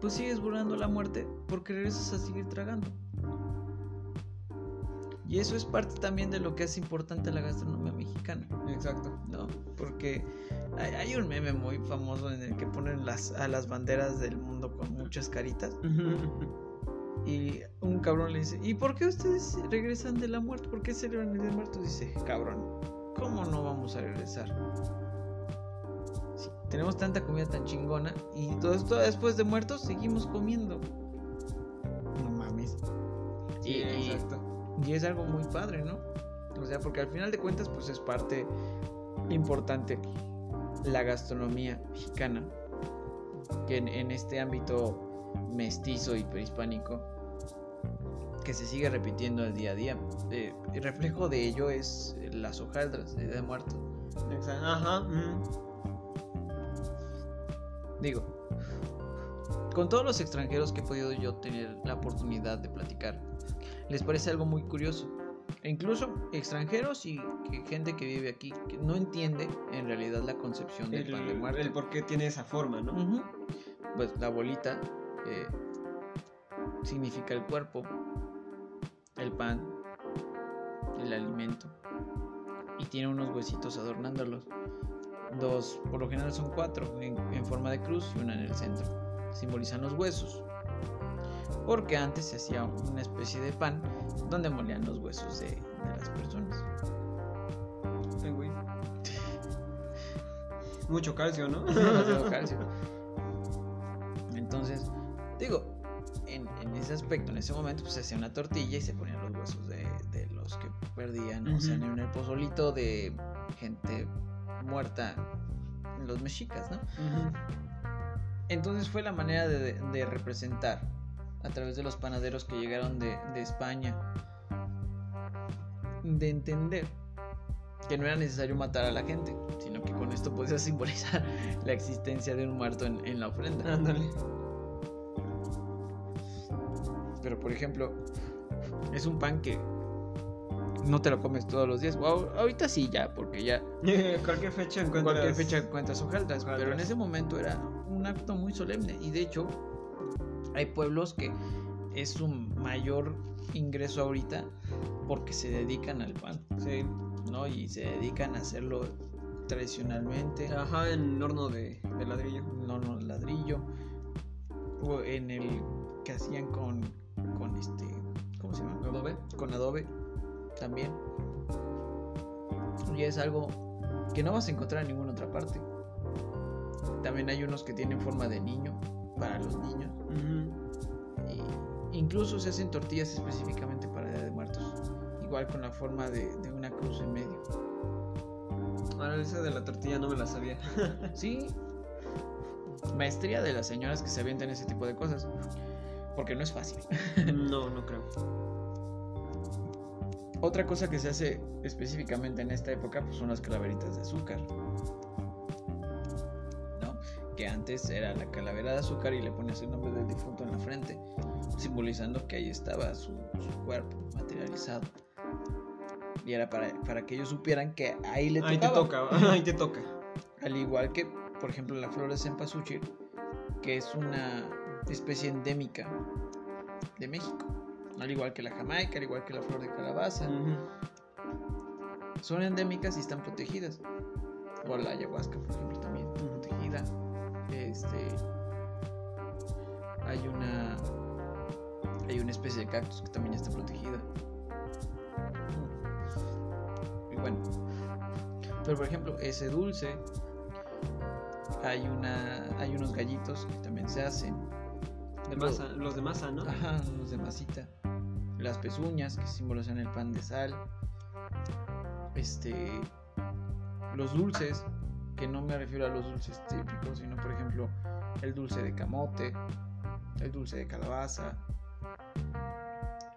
pues sigues burlando la muerte porque regresas a seguir tragando. Y eso es parte también de lo que es importante la gastronomía mexicana. Exacto. ¿No? Porque hay, un meme muy famoso en el que ponen las, a las banderas del mundo con muchas caritas. y un cabrón le dice, ¿y por qué ustedes regresan de la muerte? ¿Por qué celebran el día de muertos? Dice, cabrón, ¿cómo no vamos a regresar? tenemos tanta comida tan chingona y todo esto después de muertos seguimos comiendo. No mames. y, exacto. Y es algo muy padre, ¿no? O sea, porque al final de cuentas, pues es parte importante la gastronomía mexicana, que en, este ámbito mestizo y prehispánico, que se sigue repitiendo el día a día. Eh, el reflejo de ello es las hojaldras de, muerto. Ajá. Digo, con todos los extranjeros que he podido yo tener la oportunidad de platicar, les parece algo muy curioso. E incluso extranjeros y gente que vive aquí que no entiende en realidad la concepción del pan de muerte. El por qué tiene esa forma, ¿no? Pues la bolita eh, significa el cuerpo, el pan, el alimento. Y tiene unos huesitos adornándolos. Dos, por lo general son cuatro, en, en forma de cruz y una en el centro. Simbolizan los huesos porque antes se hacía una especie de pan donde molían los huesos de, las personas. Mucho calcio, ¿no? <laughs> Demasiado calcio. Entonces, digo, en, ese aspecto, en ese momento, pues se hacía una tortilla y se ponían los huesos de, los que perdían, o sea, en el pozolito de gente muerta, los mexicas, ¿no? Entonces fue la manera de representar a través de los panaderos que llegaron de, España, de entender que no era necesario matar a la gente, sino que con esto podía simbolizar la existencia de un muerto en, la ofrenda. Ándale. Pero por ejemplo, es un pan que no te lo comes todos los días. Wow, ahorita sí ya, porque ya. <laughs> cualquier fecha encuentras. Cualquier fecha encuentras hojaldas. Pero en ese momento era un acto muy solemne. Y de hecho, hay pueblos que es su mayor ingreso ahorita porque se dedican al pan. Sí. ¿No? Y se dedican a hacerlo tradicionalmente. Ajá, en horno de, ladrillo. En horno de ladrillo. O en el que hacían con, con este, ¿cómo se llama? Adobe. Con adobe también. Y es algo que no vas a encontrar en ninguna otra parte. También hay unos que tienen forma de niño para los niños. incluso se hacen tortillas específicamente para Día de Muertos. Igual con la forma de, una cruz en medio. Ahora esa de la tortilla no me la sabía. <laughs> sí. Maestría de las señoras que se avientan ese tipo de cosas. Porque no es fácil. <laughs> no, no creo. Otra cosa que se hace específicamente en esta época pues son las calaveritas de azúcar que antes era la calavera de azúcar y le ponías el nombre del difunto en la frente, simbolizando que ahí estaba su, cuerpo materializado. Y era para, para, que ellos supieran que ahí le ahí Te toca, <laughs> ahí te toca. Al igual que, por ejemplo, la flor de cempasúchil, que es una especie endémica de México. Al igual que la jamaica, al igual que la flor de calabaza. Son endémicas y están protegidas. O la ayahuasca, por ejemplo, también protegida este hay una hay una especie de cactus que también está protegida y bueno Pero por ejemplo, ese dulce, hay una hay unos gallitos que también se hacen. De masa, los de masa, ¿no? Ajá, los de masita. Las pezuñas que simbolizan el pan de sal. Este los dulces, que no me refiero a los dulces típicos, sino por ejemplo, el dulce de camote, el dulce de calabaza.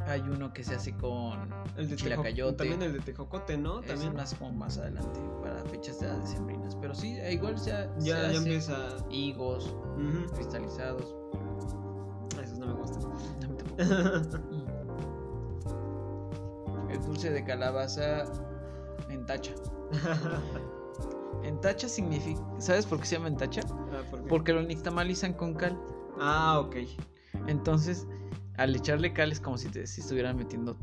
Hay uno que se hace con el de chilacayote. También el de tejocote, ¿no? También más como más adelante para fechas de decembrinas, pero sí, igual se, ya, ya empieza higos cristalizados. Esos no me gustan. <laughs> el dulce de calabaza en tacha. <laughs> en tacha significa, ¿sabes por qué se llama en tacha? Ah, Porque lo nixtamalizan con cal. Ah, ok. Entonces, al echarle cal es como si te estuvieran metiendo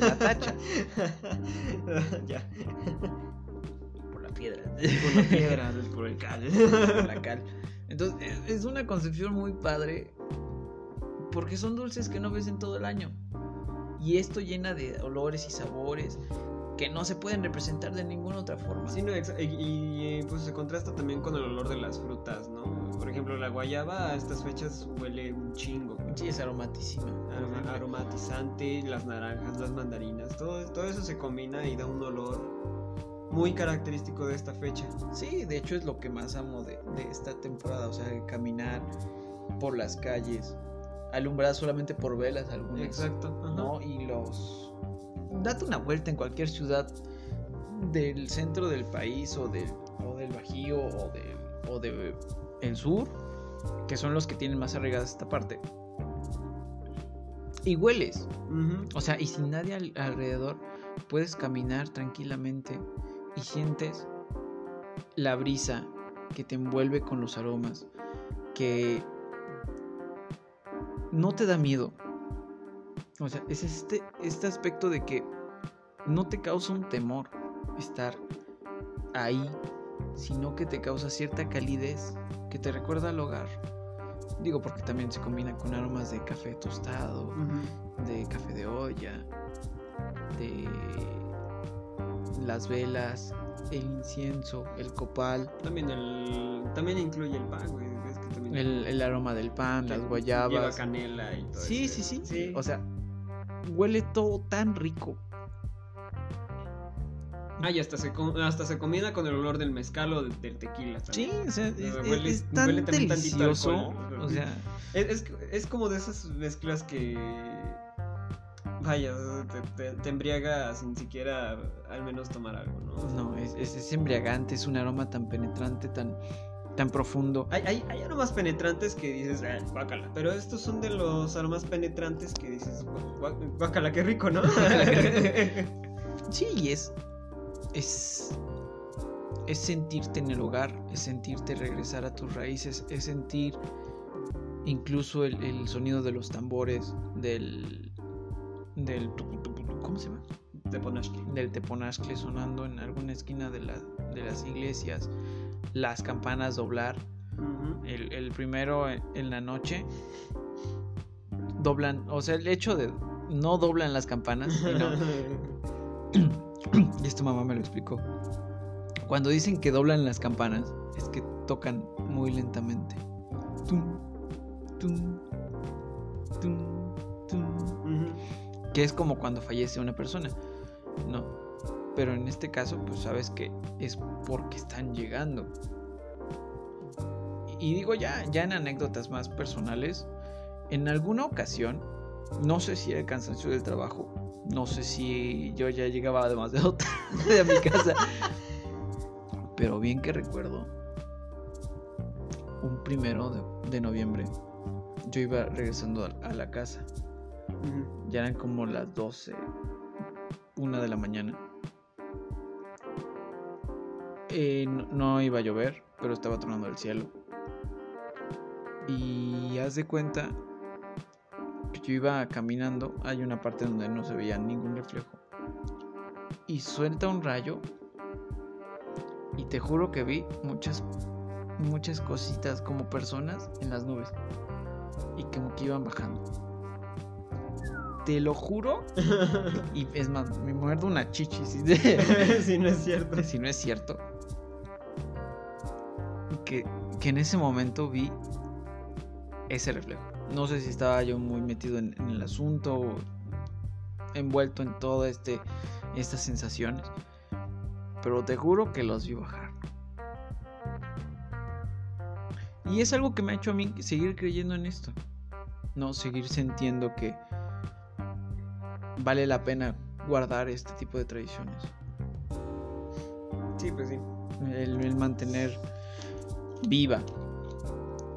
la tacha. <laughs> ya. Por la piedra. Por la piedra, por el cal. Por la cal. Entonces, es una concepción muy padre. Porque son dulces que no ves en todo el año. Y esto llena de olores y sabores que no se pueden representar de ninguna otra forma. Sí, no, y, pues se contrasta también con el olor de las frutas, ¿no? Por ejemplo, la guayaba a estas fechas huele un chingo. Sí, es aromatísima. aromatizante, las naranjas, las mandarinas, todo, todo eso se combina y da un olor muy característico de esta fecha. Sí, de hecho es lo que más amo de, esta temporada, o sea, caminar por las calles, alumbradas solamente por velas algunas. Exacto. ¿no? Y los date una vuelta en cualquier ciudad del centro del país o del, o del Bajío o del o de el sur, que son los que tienen más arraigada esta parte. Y hueles. O sea, y sin nadie alrededor, puedes caminar tranquilamente y sientes la brisa que te envuelve con los aromas, que no te da miedo, o sea, es este, este aspecto de que no te causa un temor estar ahí, sino que te causa cierta calidez que te recuerda al hogar. Digo, porque también se combina con aromas de café tostado, de café de olla, de las velas, el incienso, el copal. También el también incluye el pan, güey. el, aroma del pan, las guayabas. Lleva canela y todo sí, sí, sí, sí. O sea, huele todo tan rico. Ah, y hasta se, hasta se combina con el olor del mezcal o del, tequila. Sí, o sea, es, tan delicioso. O sea, es, como de esas mezclas que. Vaya, te, embriaga sin siquiera al menos tomar algo, ¿no? No, es, es embriagante, es un aroma tan penetrante, tan tan profundo. Hay, hay, hay aromas penetrantes que dices, ah, guácala. Pero estos son de los aromas penetrantes que dices, guácala, qué rico, ¿no? <laughs> sí, es. Es. Es sentirte en el hogar, es sentirte regresar a tus raíces, es sentir incluso el, sonido de los tambores, del. del. ¿Cómo se llama? Teponashcle. Del teponashcle sonando en alguna esquina de, la, de las iglesias las campanas doblar. el, primero en la noche doblan, o sea, el hecho de no doblan las campanas, <laughs> y esto mamá me lo explicó. Cuando dicen que doblan las campanas, es que tocan muy lentamente. Que es como cuando fallece una persona. No, pero en este caso, pues sabes que es porque están llegando. Y digo ya, ya en anécdotas más personales, en alguna ocasión, no sé si era el cansancio del trabajo, no sé si yo ya llegaba demasiado <laughs> tarde a mi casa, pero bien que recuerdo, un primero de, noviembre, yo iba regresando a, la casa. Ya eran como las 12, una de la mañana. Eh, no, iba a llover, pero estaba tronando el cielo. Y haz de cuenta que yo iba caminando, hay una parte donde no se veía ningún reflejo. Y suelta un rayo. Y te juro que vi muchas, muchas cositas como personas en las nubes. Y como que iban bajando. te lo juro. <laughs> y es más, me muerdo una chichi. Si, <laughs> <laughs> si no es cierto. Si no es cierto. Que, que en ese momento vi ese reflejo. No sé si estaba yo muy metido en, en el asunto o envuelto en todo este estas sensaciones. Pero te juro que los vi bajar. Y es algo que me ha hecho a mí seguir creyendo en esto. No, seguir sintiendo que vale la pena guardar este tipo de tradiciones. Sí, pues sí. El, mantener viva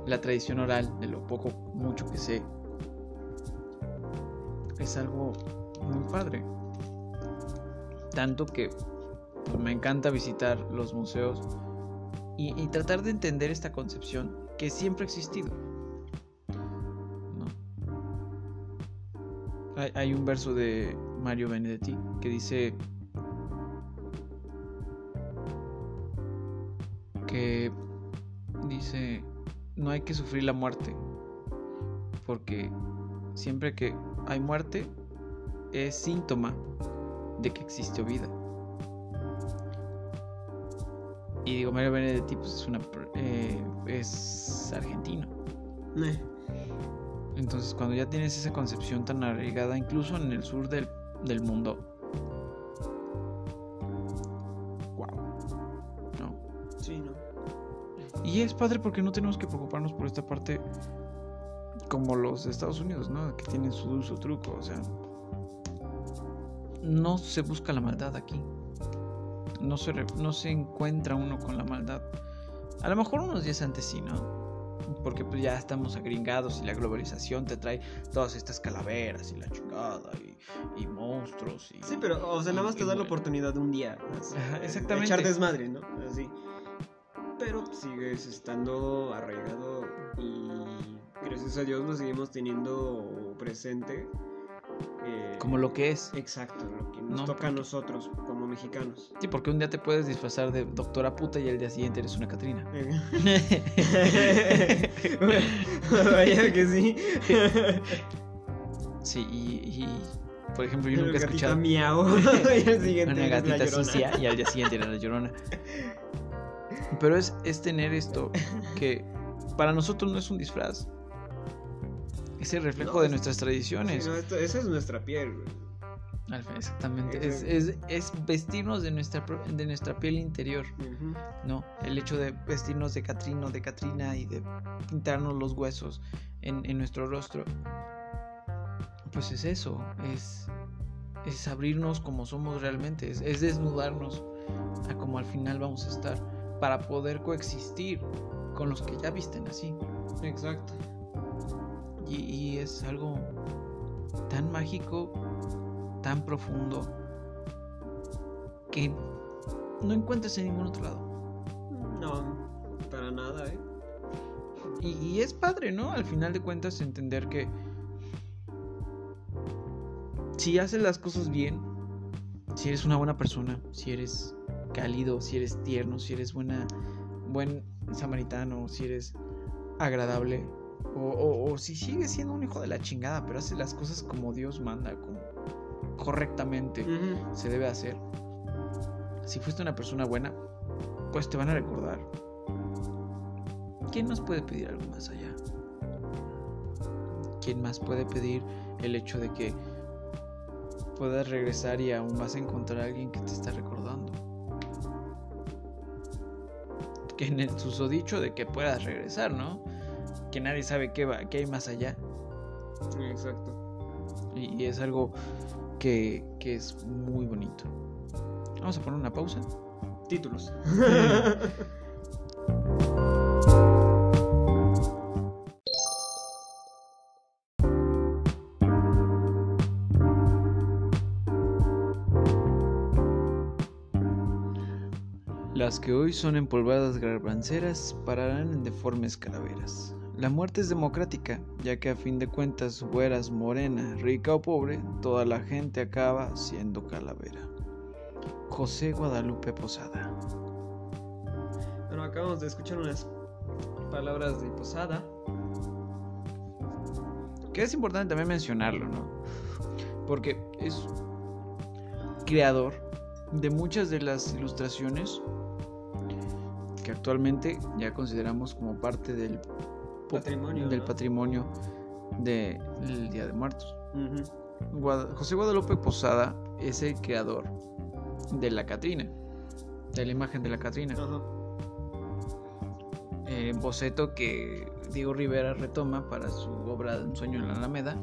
la tradición oral de lo poco, mucho que sé. Es algo muy padre. Tanto que me encanta visitar los museos y, tratar de entender esta concepción que siempre ha existido. Hay, un verso de Mario Benedetti que dice que dice no hay que sufrir la muerte porque siempre que hay muerte es síntoma de que existió vida. Y digo, Mario Benedetti pues es una eh, es argentino. Eh. Entonces cuando ya tienes esa concepción tan arraigada, incluso en el sur del, del mundo, Y es padre porque no tenemos que preocuparnos por esta parte como los de Estados Unidos, ¿no? Que tienen su dulce truco, o sea, no se busca la maldad aquí no se, no se encuentra uno con la maldad. A lo mejor unos días antes sí, ¿no? Porque pues ya estamos agringados y la globalización te trae todas estas calaveras y la chingada y, monstruos. Y, sí, pero o sea, nada más te da la oportunidad de un día. exactamente. echar desmadre, ¿no? Así. Pero sigues estando arraigado y gracias a Dios lo seguimos teniendo presente eh, como lo que es. Exacto, lo que nos toca a nosotros como mexicanos. Sí, porque un día te puedes disfrazar de doctora puta y el día siguiente eres una Catrina. <laughs> Vaya que sí. sí, y, por ejemplo, yo nunca he escuchado. Miau, <laughs> y al siguiente una gatita sucia y al día siguiente era la llorona. <laughs> Pero es, es tener esto que para nosotros no es un disfraz es el reflejo de nuestras tradiciones. esa es nuestra piel, Exactamente. Es, es, vestirnos de nuestra, de nuestra piel interior. ¿No? El hecho de vestirnos de Catrino, de Catrina y de pintarnos los huesos en, en nuestro rostro. Pues es eso. Es, es abrirnos como somos realmente. Es, es desnudarnos a como al final vamos a estar. Para poder coexistir con los que ya visten así. Exacto. Y, es algo tan mágico, tan profundo, que no encuentras en ningún otro lado. No, para nada, ¿eh? Y, es padre, ¿no? Al final de cuentas entender que si haces las cosas bien, si eres una buena persona, si eres cálido, si eres tierno, si eres buena, buen samaritano, si eres agradable, o, si sigue siendo un hijo de la chingada, pero hace las cosas como Dios manda, como correctamente se debe hacer. Si fuiste una persona buena, pues te van a recordar. ¿Quién más puede pedir algo más allá? ¿Quién más puede pedir el hecho de que puedas regresar y aún vas a encontrar a alguien que te está recordando? Que en el susodicho de que puedas regresar, ¿no? que nadie sabe qué, va, qué hay más allá. Exacto. Y, es algo que, que es muy bonito. Vamos a poner una pausa. Títulos. <laughs> Las que hoy son empolvadas garbanceras pararán en deformes calaveras. La muerte es democrática, ya que a fin de cuentas, güeras, morena, rica o pobre, toda la gente acaba siendo calavera. José Guadalupe Posada. Bueno, acabamos de escuchar unas palabras de Posada Que es importante también mencionarlo, ¿no? Porque es creador de muchas de las ilustraciones que actualmente ya consideramos como parte del patrimonio, del patrimonio del Día de Muertos. José Guadalupe Posada es el creador de la Catrina, de la imagen de la Catrina. Eh, boceto que Diego Rivera retoma para su obra Un sueño en la Alameda,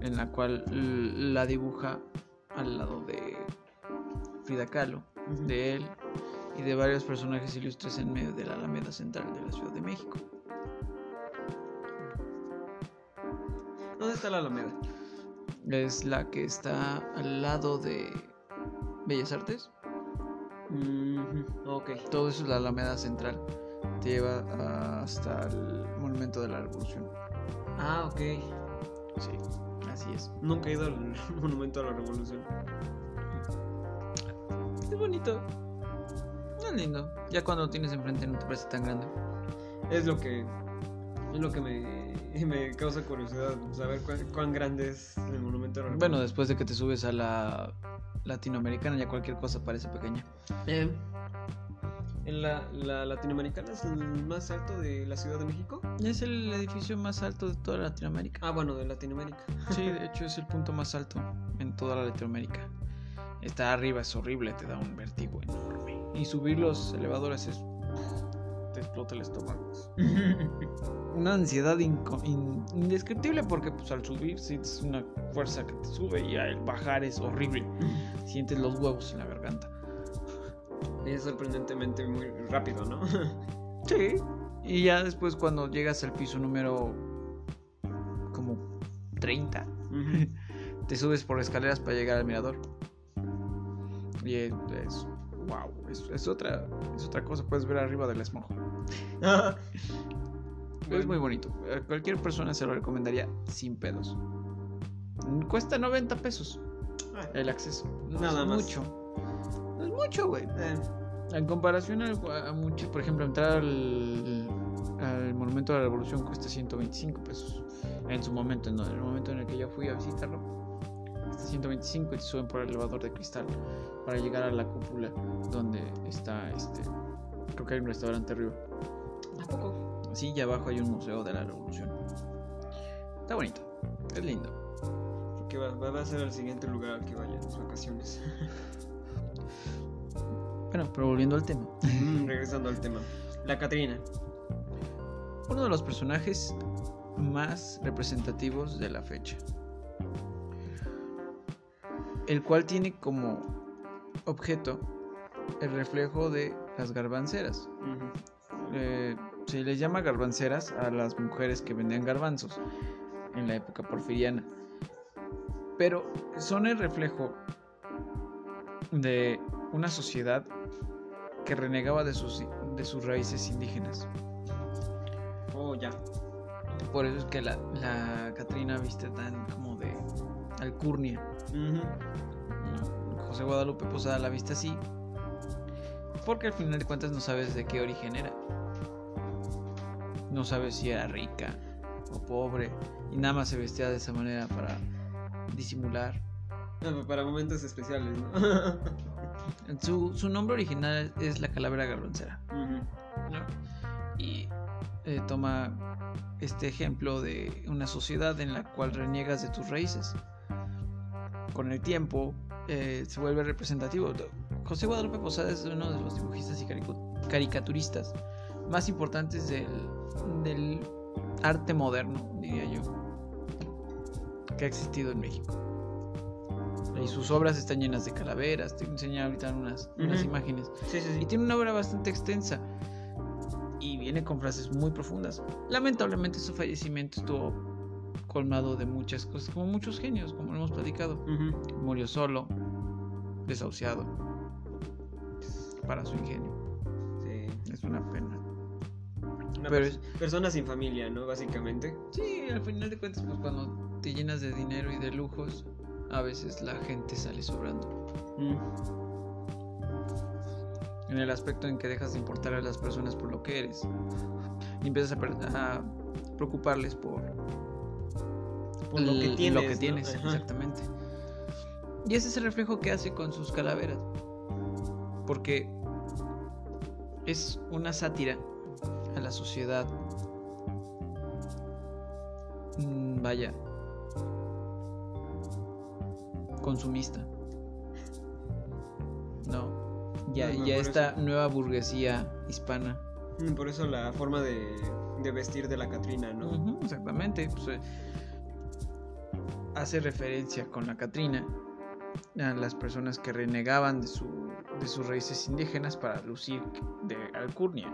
en la cual la dibuja al lado de Frida Kahlo, de él y de varios personajes ilustres en medio de la Alameda Central de la Ciudad de México. ¿Dónde está la Alameda? Es la que está al lado de Bellas Artes. Ok. Todo eso es la Alameda Central. Te lleva hasta el Monumento de la Revolución. Ah, ok. Sí, así es. Nunca he ido al <laughs> Monumento de la Revolución. Es bonito. Es lindo. Ya cuando lo tienes enfrente no te parece tan grande. Es lo que. Es lo que me, <laughs> me causa curiosidad. Saber cuán, grande es el monumento de la. Bueno, después de que te subes a la latinoamericana, ya cualquier cosa parece pequeña. Eh, ¿En la, la, latinoamericana es el más alto de la Ciudad de México? Es el edificio más alto de toda Latinoamérica. Ah, bueno, de Latinoamérica. Sí, de hecho es el punto más alto en toda la Latinoamérica. Está arriba, es horrible, te da un vértigo enorme. Y subir los elevadores es. te explota el estómago. <laughs> una ansiedad indescriptible porque pues al subir sientes una fuerza que te sube y al bajar es horrible. <laughs> Sientes los huevos en la garganta. Es sorprendentemente muy rápido, ¿no? <laughs> sí. Y ya después cuando llegas al piso número como 30, te subes por escaleras para llegar al mirador. Y es, wow, es, otra, es otra cosa, puedes ver arriba del esmojo. <laughs> es muy bonito. A cualquier persona se lo recomendaría sin pedos. Cuesta 90 pesos ah. el acceso. Nada más. mucho. No es mucho, güey. Eh. En comparación a, mucho, por ejemplo, entrar al, al, Monumento de la Revolución cuesta 125 pesos. En su momento, en el momento en el que yo fui a visitarlo, cuesta 125 y te suben por el elevador de cristal para llegar a la cúpula donde está este. Creo que hay un restaurante arriba. ¿A poco? Sí, y abajo hay un museo de la revolución. Está bonito, es lindo. Porque va, va a ser el siguiente lugar al que vaya en sus vacaciones. bueno, pero volviendo al tema. Mm, regresando al tema. La Catrina. Uno de los personajes más representativos de la fecha. El cual tiene como objeto el reflejo de las garbanceras se les llama garbanceras a las mujeres que vendían garbanzos en la época porfiriana. Pero son el reflejo de una sociedad que renegaba de sus, de sus raíces indígenas. Oh, ya. Por eso es que la, la Catrina viste tan como de alcurnia. José Guadalupe Posada la viste así. Porque al final de cuentas no sabes de qué origen era no sabes si era rica o pobre y nada más se vestía de esa manera para disimular. para momentos especiales, <laughs> su, nombre original es la calavera garroncera. Y eh, toma este ejemplo de una sociedad en la cual reniegas de tus raíces. Con el tiempo eh, se vuelve representativo. José Guadalupe Posada es uno de los dibujistas y caricaturistas más importantes del, del arte moderno, diría yo, que ha existido en México. Y sus obras están llenas de calaveras, te enseña ahorita unas, unas imágenes. Y tiene una obra bastante extensa y viene con frases muy profundas. Lamentablemente su fallecimiento estuvo colmado de muchas cosas, como muchos genios, como lo hemos platicado. Murió solo, desahuciado, para su ingenio. Sí. Es una pena persona sin familia, ¿no? Básicamente. Sí, al final de cuentas, pues cuando te llenas de dinero y de lujos, a veces la gente sale sobrando. Mm. En el aspecto en que dejas de importar a las personas por lo que eres. Y empiezas a, preocuparles por, por lo que tienes. Lo que tienes, exactamente. Y ese es el reflejo que hace con sus calaveras. Porque es una sátira a la sociedad. Mm, vaya. Consumista. No. Ya, ya esta nueva burguesía hispana. Mm, por eso la forma de, vestir de la Catrina, ¿no? exactamente. Pues, eh, hace referencia con la Catrina a las personas que renegaban de, su, de sus raíces indígenas para lucir de alcurnia,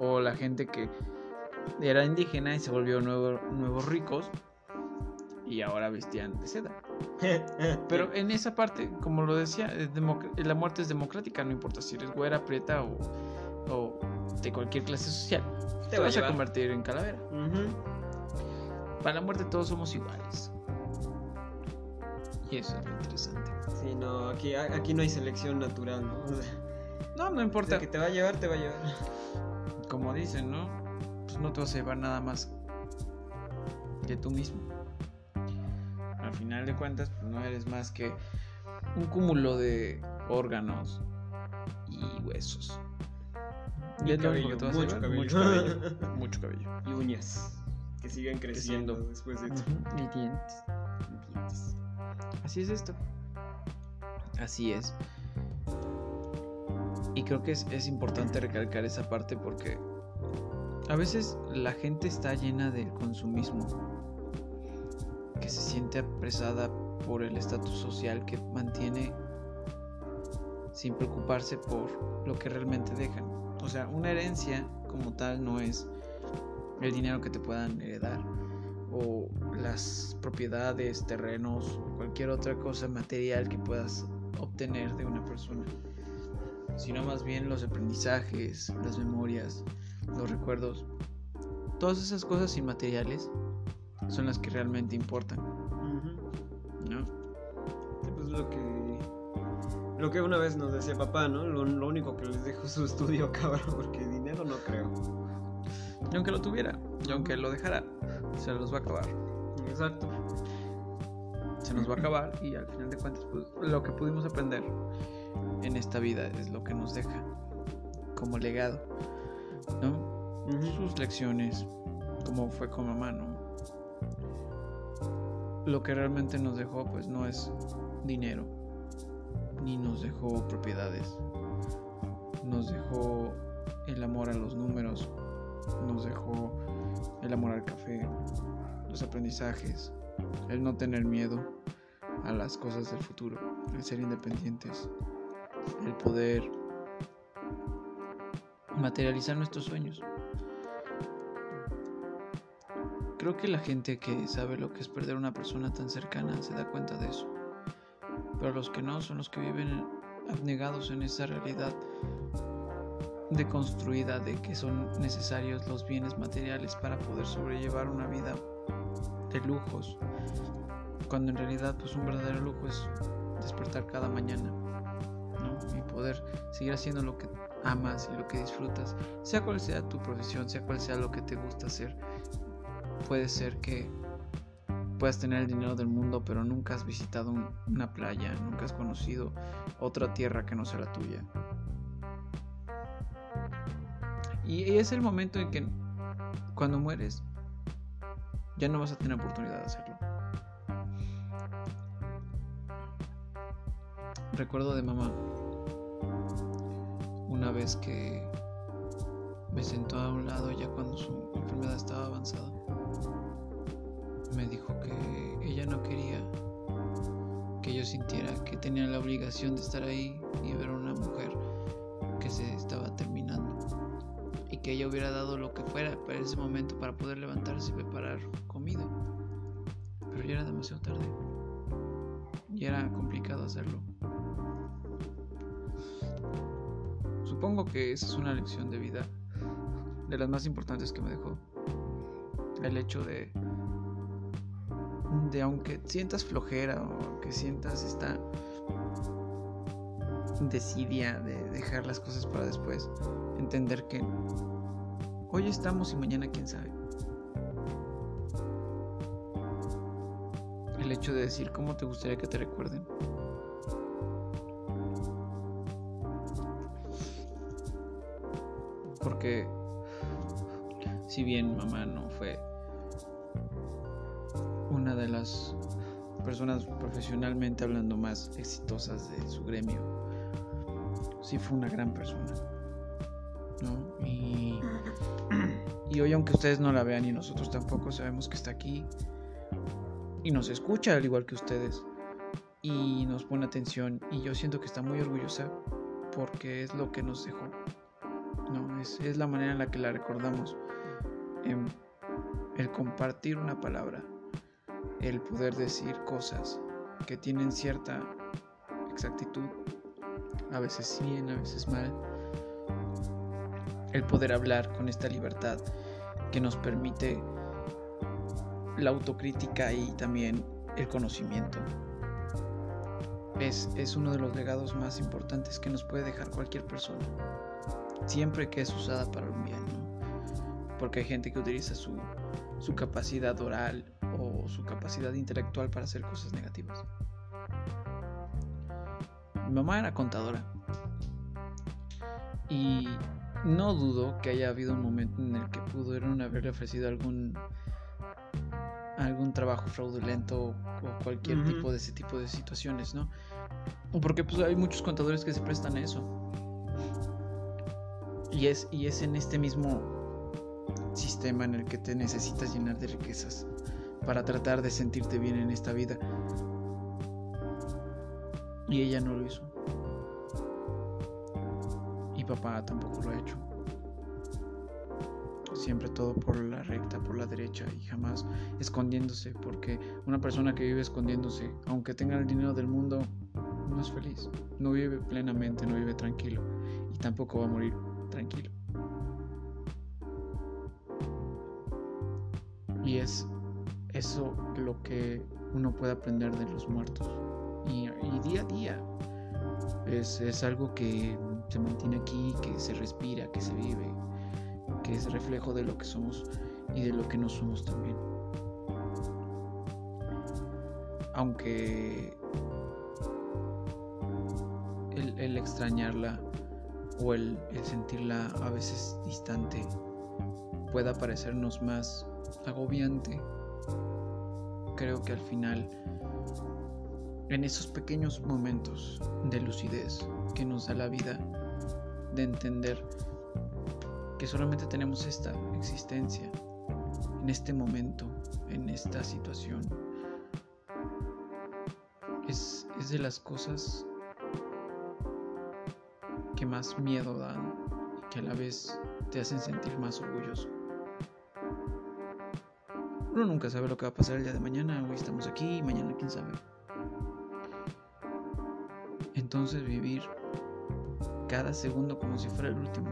o la gente que era indígena y se volvió nuevo, nuevos ricos y ahora vestían de seda. <laughs> Pero en esa parte, como lo decía, la muerte es democrática, no importa si eres güera, prieta o, de cualquier clase social, te, vas a, convertir en calavera. Para la muerte todos somos iguales. Y eso es lo interesante. Sí, no, aquí, aquí no hay selección natural, ¿no? no, no importa. que te va a llevar, te va a llevar. Como dicen, ¿no? Pues no te vas a llevar nada más que tú mismo. Al final de cuentas, pues no eres más que un cúmulo de órganos y huesos. Y, cabello, mucho, cabello. mucho <laughs> cabello. mucho cabello. Y uñas que siguen creciendo, después de Y dientes. Y dientes. Así es esto. Así es. Y creo que es, importante recalcar esa parte porque a veces la gente está llena del consumismo, que se siente apresada por el estatus social que mantiene sin preocuparse por lo que realmente dejan. O sea, una herencia como tal no es el dinero que te puedan heredar o las propiedades, terrenos o cualquier otra cosa material que puedas obtener de una persona, sino más bien los aprendizajes, las memorias, los recuerdos. Todas esas cosas inmateriales son las que realmente importan. ¿No? Pues lo que lo que una vez nos decía papá, ¿no? Lo, único que les dejo su estudio, <laughs> cabrón, porque dinero no creo. Y aunque lo tuviera, y aunque lo dejara, se los va a acabar. Exacto. Se nos va a acabar y al final de cuentas, pues, lo que pudimos aprender en esta vida es lo que nos deja como legado, ¿no? Sus lecciones, como fue con mamá, ¿no? Lo que realmente nos dejó, pues no es dinero, ni nos dejó propiedades, nos dejó el amor a los números, nos dejó el amor al café, los aprendizajes, el no tener miedo a las cosas del futuro, el ser independientes, el poder materializar nuestros sueños. Creo que la gente que sabe lo que es perder a una persona tan cercana se da cuenta de eso. Pero los que no son los que viven abnegados en esa realidad deconstruida de que son necesarios los bienes materiales para poder sobrellevar una vida de lujos, cuando en realidad pues un verdadero lujo es despertar cada mañana y poder seguir haciendo lo que amas y lo que disfrutas, sea cual sea tu profesión, sea cual sea lo que te gusta hacer. Puede ser que puedas tener el dinero del mundo, pero nunca has visitado una playa, nunca has conocido otra tierra que no sea la tuya. Y es el momento en que cuando mueres ya no vas a tener oportunidad de hacerlo. Recuerdo de mamá una vez que me sentó a un lado ya cuando su enfermedad estaba avanzada. Me dijo que ella no quería que yo sintiera que tenía la obligación de estar ahí y ver a una mujer que se estaba terminando que ella hubiera dado lo que fuera para ese momento para poder levantarse y preparar comida. Pero ya era demasiado tarde. Y era complicado hacerlo. Supongo que esa es una lección de vida de las más importantes que me dejó. El hecho de de aunque sientas flojera o que sientas esta desidia de dejar las cosas para después, entender que Hoy estamos y mañana quién sabe. El hecho de decir cómo te gustaría que te recuerden. Porque si bien mamá no fue una de las personas profesionalmente hablando más exitosas de su gremio, sí fue una gran persona. Y hoy aunque ustedes no la vean y nosotros tampoco sabemos que está aquí y nos escucha al igual que ustedes y nos pone atención y yo siento que está muy orgullosa porque es lo que nos dejó. No, es, es la manera en la que la recordamos. Em, el compartir una palabra, el poder decir cosas que tienen cierta exactitud, a veces bien, a veces mal, el poder hablar con esta libertad que nos permite la autocrítica y también el conocimiento. Es, es, uno de los legados más importantes que nos puede dejar cualquier persona, siempre que es usada para un bien, porque hay gente que utiliza su, su capacidad oral o su capacidad intelectual para hacer cosas negativas. Mi mamá era contadora y no dudo que haya habido un momento en el que pudieron haberle ofrecido algún algún trabajo fraudulento o cualquier tipo de ese tipo de situaciones, ¿no? O porque pues hay muchos contadores que se prestan a eso. Y es, y es en este mismo sistema en el que te necesitas llenar de riquezas para tratar de sentirte bien en esta vida. Y ella no lo hizo. Papá tampoco lo ha hecho siempre todo por la recta, por la derecha y jamás escondiéndose, porque una persona que vive escondiéndose, aunque tenga el dinero del mundo, no es feliz, no vive plenamente, no vive tranquilo y tampoco va a morir tranquilo. Y es eso lo que uno puede aprender de los muertos. Y, día a día es, es algo que se mantiene aquí, que se respira, que se vive que es reflejo de lo que somos y de lo que no somos también. Aunque el, extrañarla o el, sentirla a veces distante pueda parecernos más agobiante, creo que al final, en esos pequeños momentos de lucidez que nos da la vida, de entender que solamente tenemos esta existencia, en este momento, en esta situación. Es, de las cosas que más miedo dan y que a la vez te hacen sentir más orgulloso. Uno nunca sabe lo que va a pasar el día de mañana, hoy estamos aquí mañana quién sabe. Entonces vivir cada segundo como si fuera el último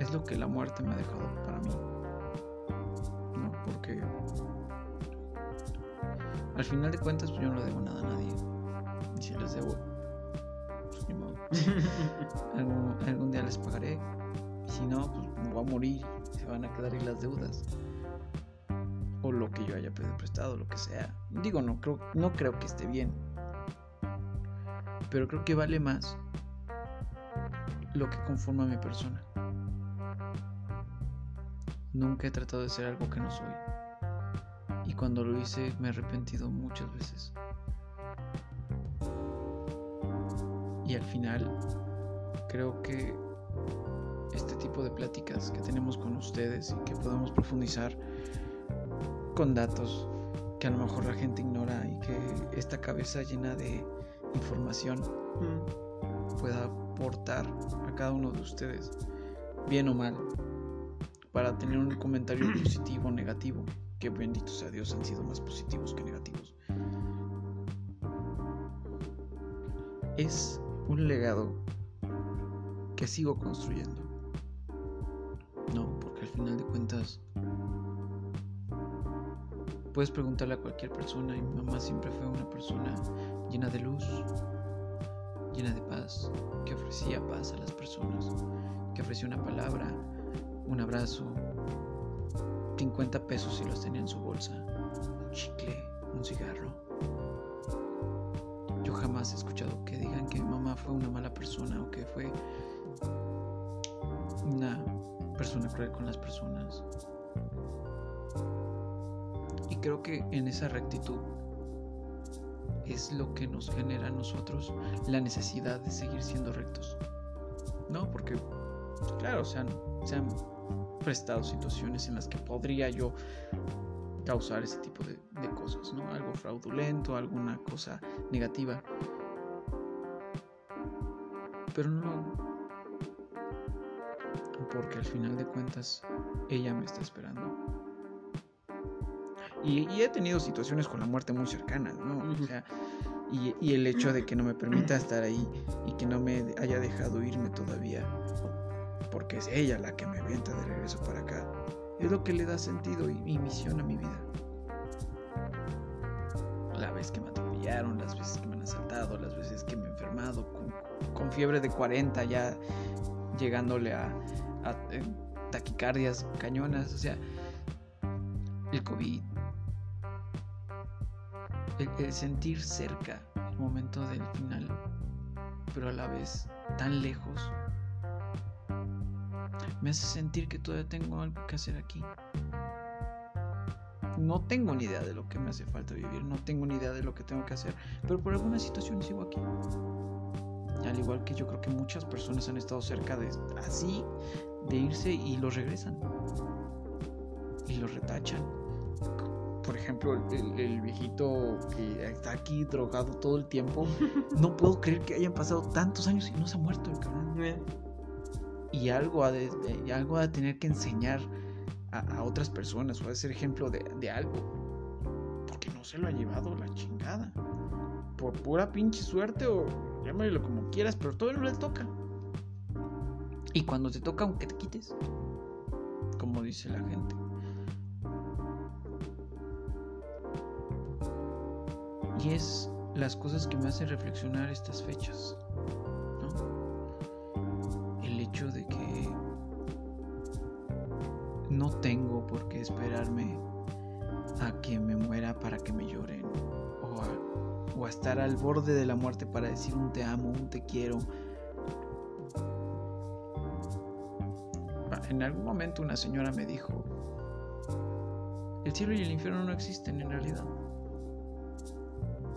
es lo que la muerte me ha dejado para mí. No, porque al final de cuentas pues yo no le debo nada a nadie. Y si les debo, pues ni modo. <laughs> algún, día les pagaré. Si no, pues me voy a morir. Se van a quedar ahí las deudas. O lo que yo haya pedido prestado, lo que sea. Digo, no creo, no creo que esté bien. Pero creo que vale más lo que conforma a mi persona. Nunca he tratado de ser algo que no soy. Y cuando lo hice me he arrepentido muchas veces. Y al final creo que este tipo de pláticas que tenemos con ustedes y que podemos profundizar con datos que a lo mejor la gente ignora y que esta cabeza llena de información pueda aportar a cada uno de ustedes, bien o mal, para tener un comentario <clears throat> positivo o negativo, que bendito sea Dios han sido más positivos que negativos. Es un legado que sigo construyendo. No, porque al final de cuentas puedes preguntarle a cualquier persona y mi mamá siempre fue una persona llena de luz, llena de paz, que ofrecía paz a las personas, que ofrecía una palabra, un abrazo, 50 pesos si los tenía en su bolsa, un chicle, un cigarro. Yo jamás he escuchado que digan que mi mamá fue una mala persona o que fue una persona cruel con las personas. Y creo que en esa rectitud es lo que nos genera a nosotros la necesidad de seguir siendo rectos. ¿No? Porque, claro, se han, se han prestado situaciones en las que podría yo causar ese tipo de, cosas, ¿no? Algo fraudulento, alguna cosa negativa. Pero no Porque al final de cuentas, ella me está esperando. Y, he tenido situaciones con la muerte muy cercanas, ¿no? O sea, y, y, el hecho de que no me permita estar ahí y que no me haya dejado irme todavía, porque es ella la que me avienta de regreso para acá, es lo que le da sentido y, misión a mi vida. La vez que me atropellaron, las veces que me han asaltado, las veces que me he enfermado, con, fiebre de 40 ya llegándole a, eh, taquicardias cañonas, o sea, el COVID, el, sentir cerca el momento del final, pero a la vez tan lejos, me hace sentir que todavía tengo algo que hacer aquí. No tengo ni idea de lo que me hace falta vivir, no tengo ni idea de lo que tengo que hacer, pero por alguna situación sigo aquí. Al igual que yo creo que muchas personas han estado cerca de así, de irse y los regresan. Y los retachan. Por ejemplo, el, el, viejito que está aquí drogado todo el tiempo. No puedo creer que hayan pasado tantos años y no se ha muerto el cabrón y algo ha de, algo de tener que enseñar a, otras personas o a ser ejemplo de, algo. Porque no se lo ha llevado la chingada. Por pura pinche suerte o llámalo como quieras, pero todo no le toca. Y cuando te toca, aunque te quites, como dice la gente. Y es las cosas que me hacen reflexionar estas fechas de que no tengo por qué esperarme a que me muera para que me lloren o a, estar al borde de la muerte para decir un te amo, un te quiero. En algún momento una señora me dijo, el cielo y el infierno no existen en realidad.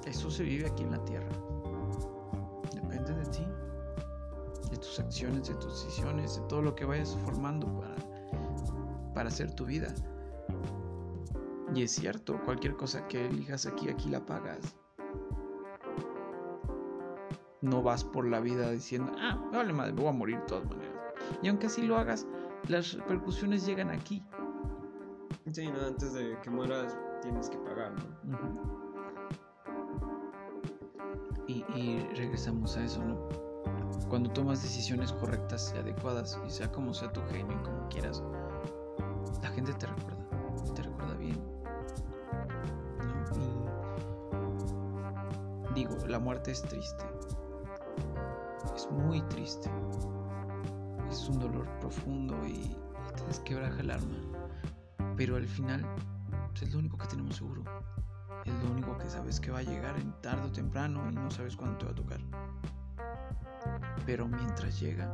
Eso se vive aquí en la tierra. Depende de ti tus acciones, de tus decisiones, de todo lo que vayas formando para, para hacer tu vida. Y es cierto, cualquier cosa que elijas aquí, aquí la pagas. No vas por la vida diciendo, ah, vale madre, voy a morir de todas maneras. Y aunque así lo hagas, las repercusiones llegan aquí. Sí, no, antes de que mueras tienes que pagar, y, y regresamos a eso, ¿no? Cuando tomas decisiones correctas y adecuadas, y sea como sea tu genio y como quieras, la gente te recuerda, te recuerda bien. Y digo, la muerte es triste, es muy triste, es un dolor profundo y, te desquebraja el alma, pero al final pues, es lo único que tenemos seguro. Es lo único que sabes que va a llegar en tarde o temprano y no sabes cuándo te va a tocar. Pero mientras llega,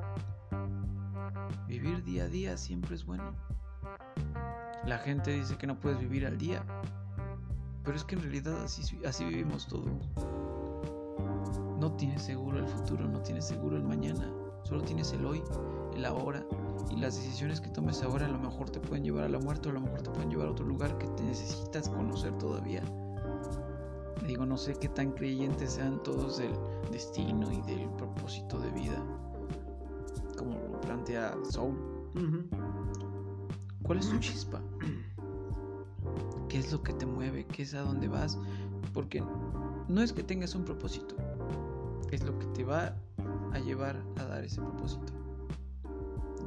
vivir día a día siempre es bueno. La gente dice que no puedes vivir al día, pero es que en realidad así, así vivimos todos. No tienes seguro el futuro, no tienes seguro el mañana, solo tienes el hoy, el ahora. Y las decisiones que tomes ahora a lo mejor te pueden llevar a la muerte o a lo mejor te pueden llevar a otro lugar que te necesitas conocer todavía. Digo, no sé qué tan creyentes sean todos del destino y del propósito de vida, como lo plantea Soul. ¿Cuál es tu chispa? ¿Qué es lo que te mueve? ¿Qué es a dónde vas? Porque no es que tengas un propósito, es lo que te va a llevar a dar ese propósito.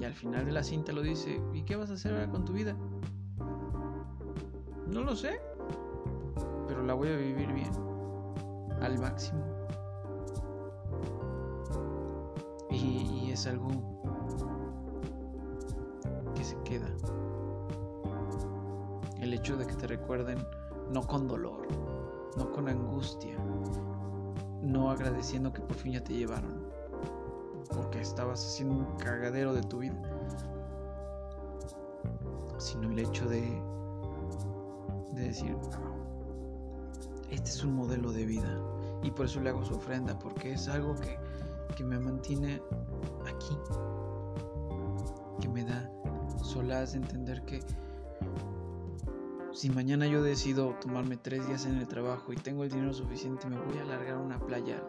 Y al final de la cinta lo dice, ¿y qué vas a hacer ahora con tu vida? No lo sé la voy a vivir bien, al máximo. Y, es algo que se queda. El hecho de que te recuerden no con dolor, no con angustia, no agradeciendo que por fin ya te llevaron, porque estabas haciendo un cagadero de tu vida, sino el hecho de, de decir, este es un modelo de vida y por eso le hago su ofrenda, porque es algo que, que me mantiene aquí, que me da solaz de entender que si mañana yo decido tomarme tres días en el trabajo y tengo el dinero suficiente, me voy a alargar a una playa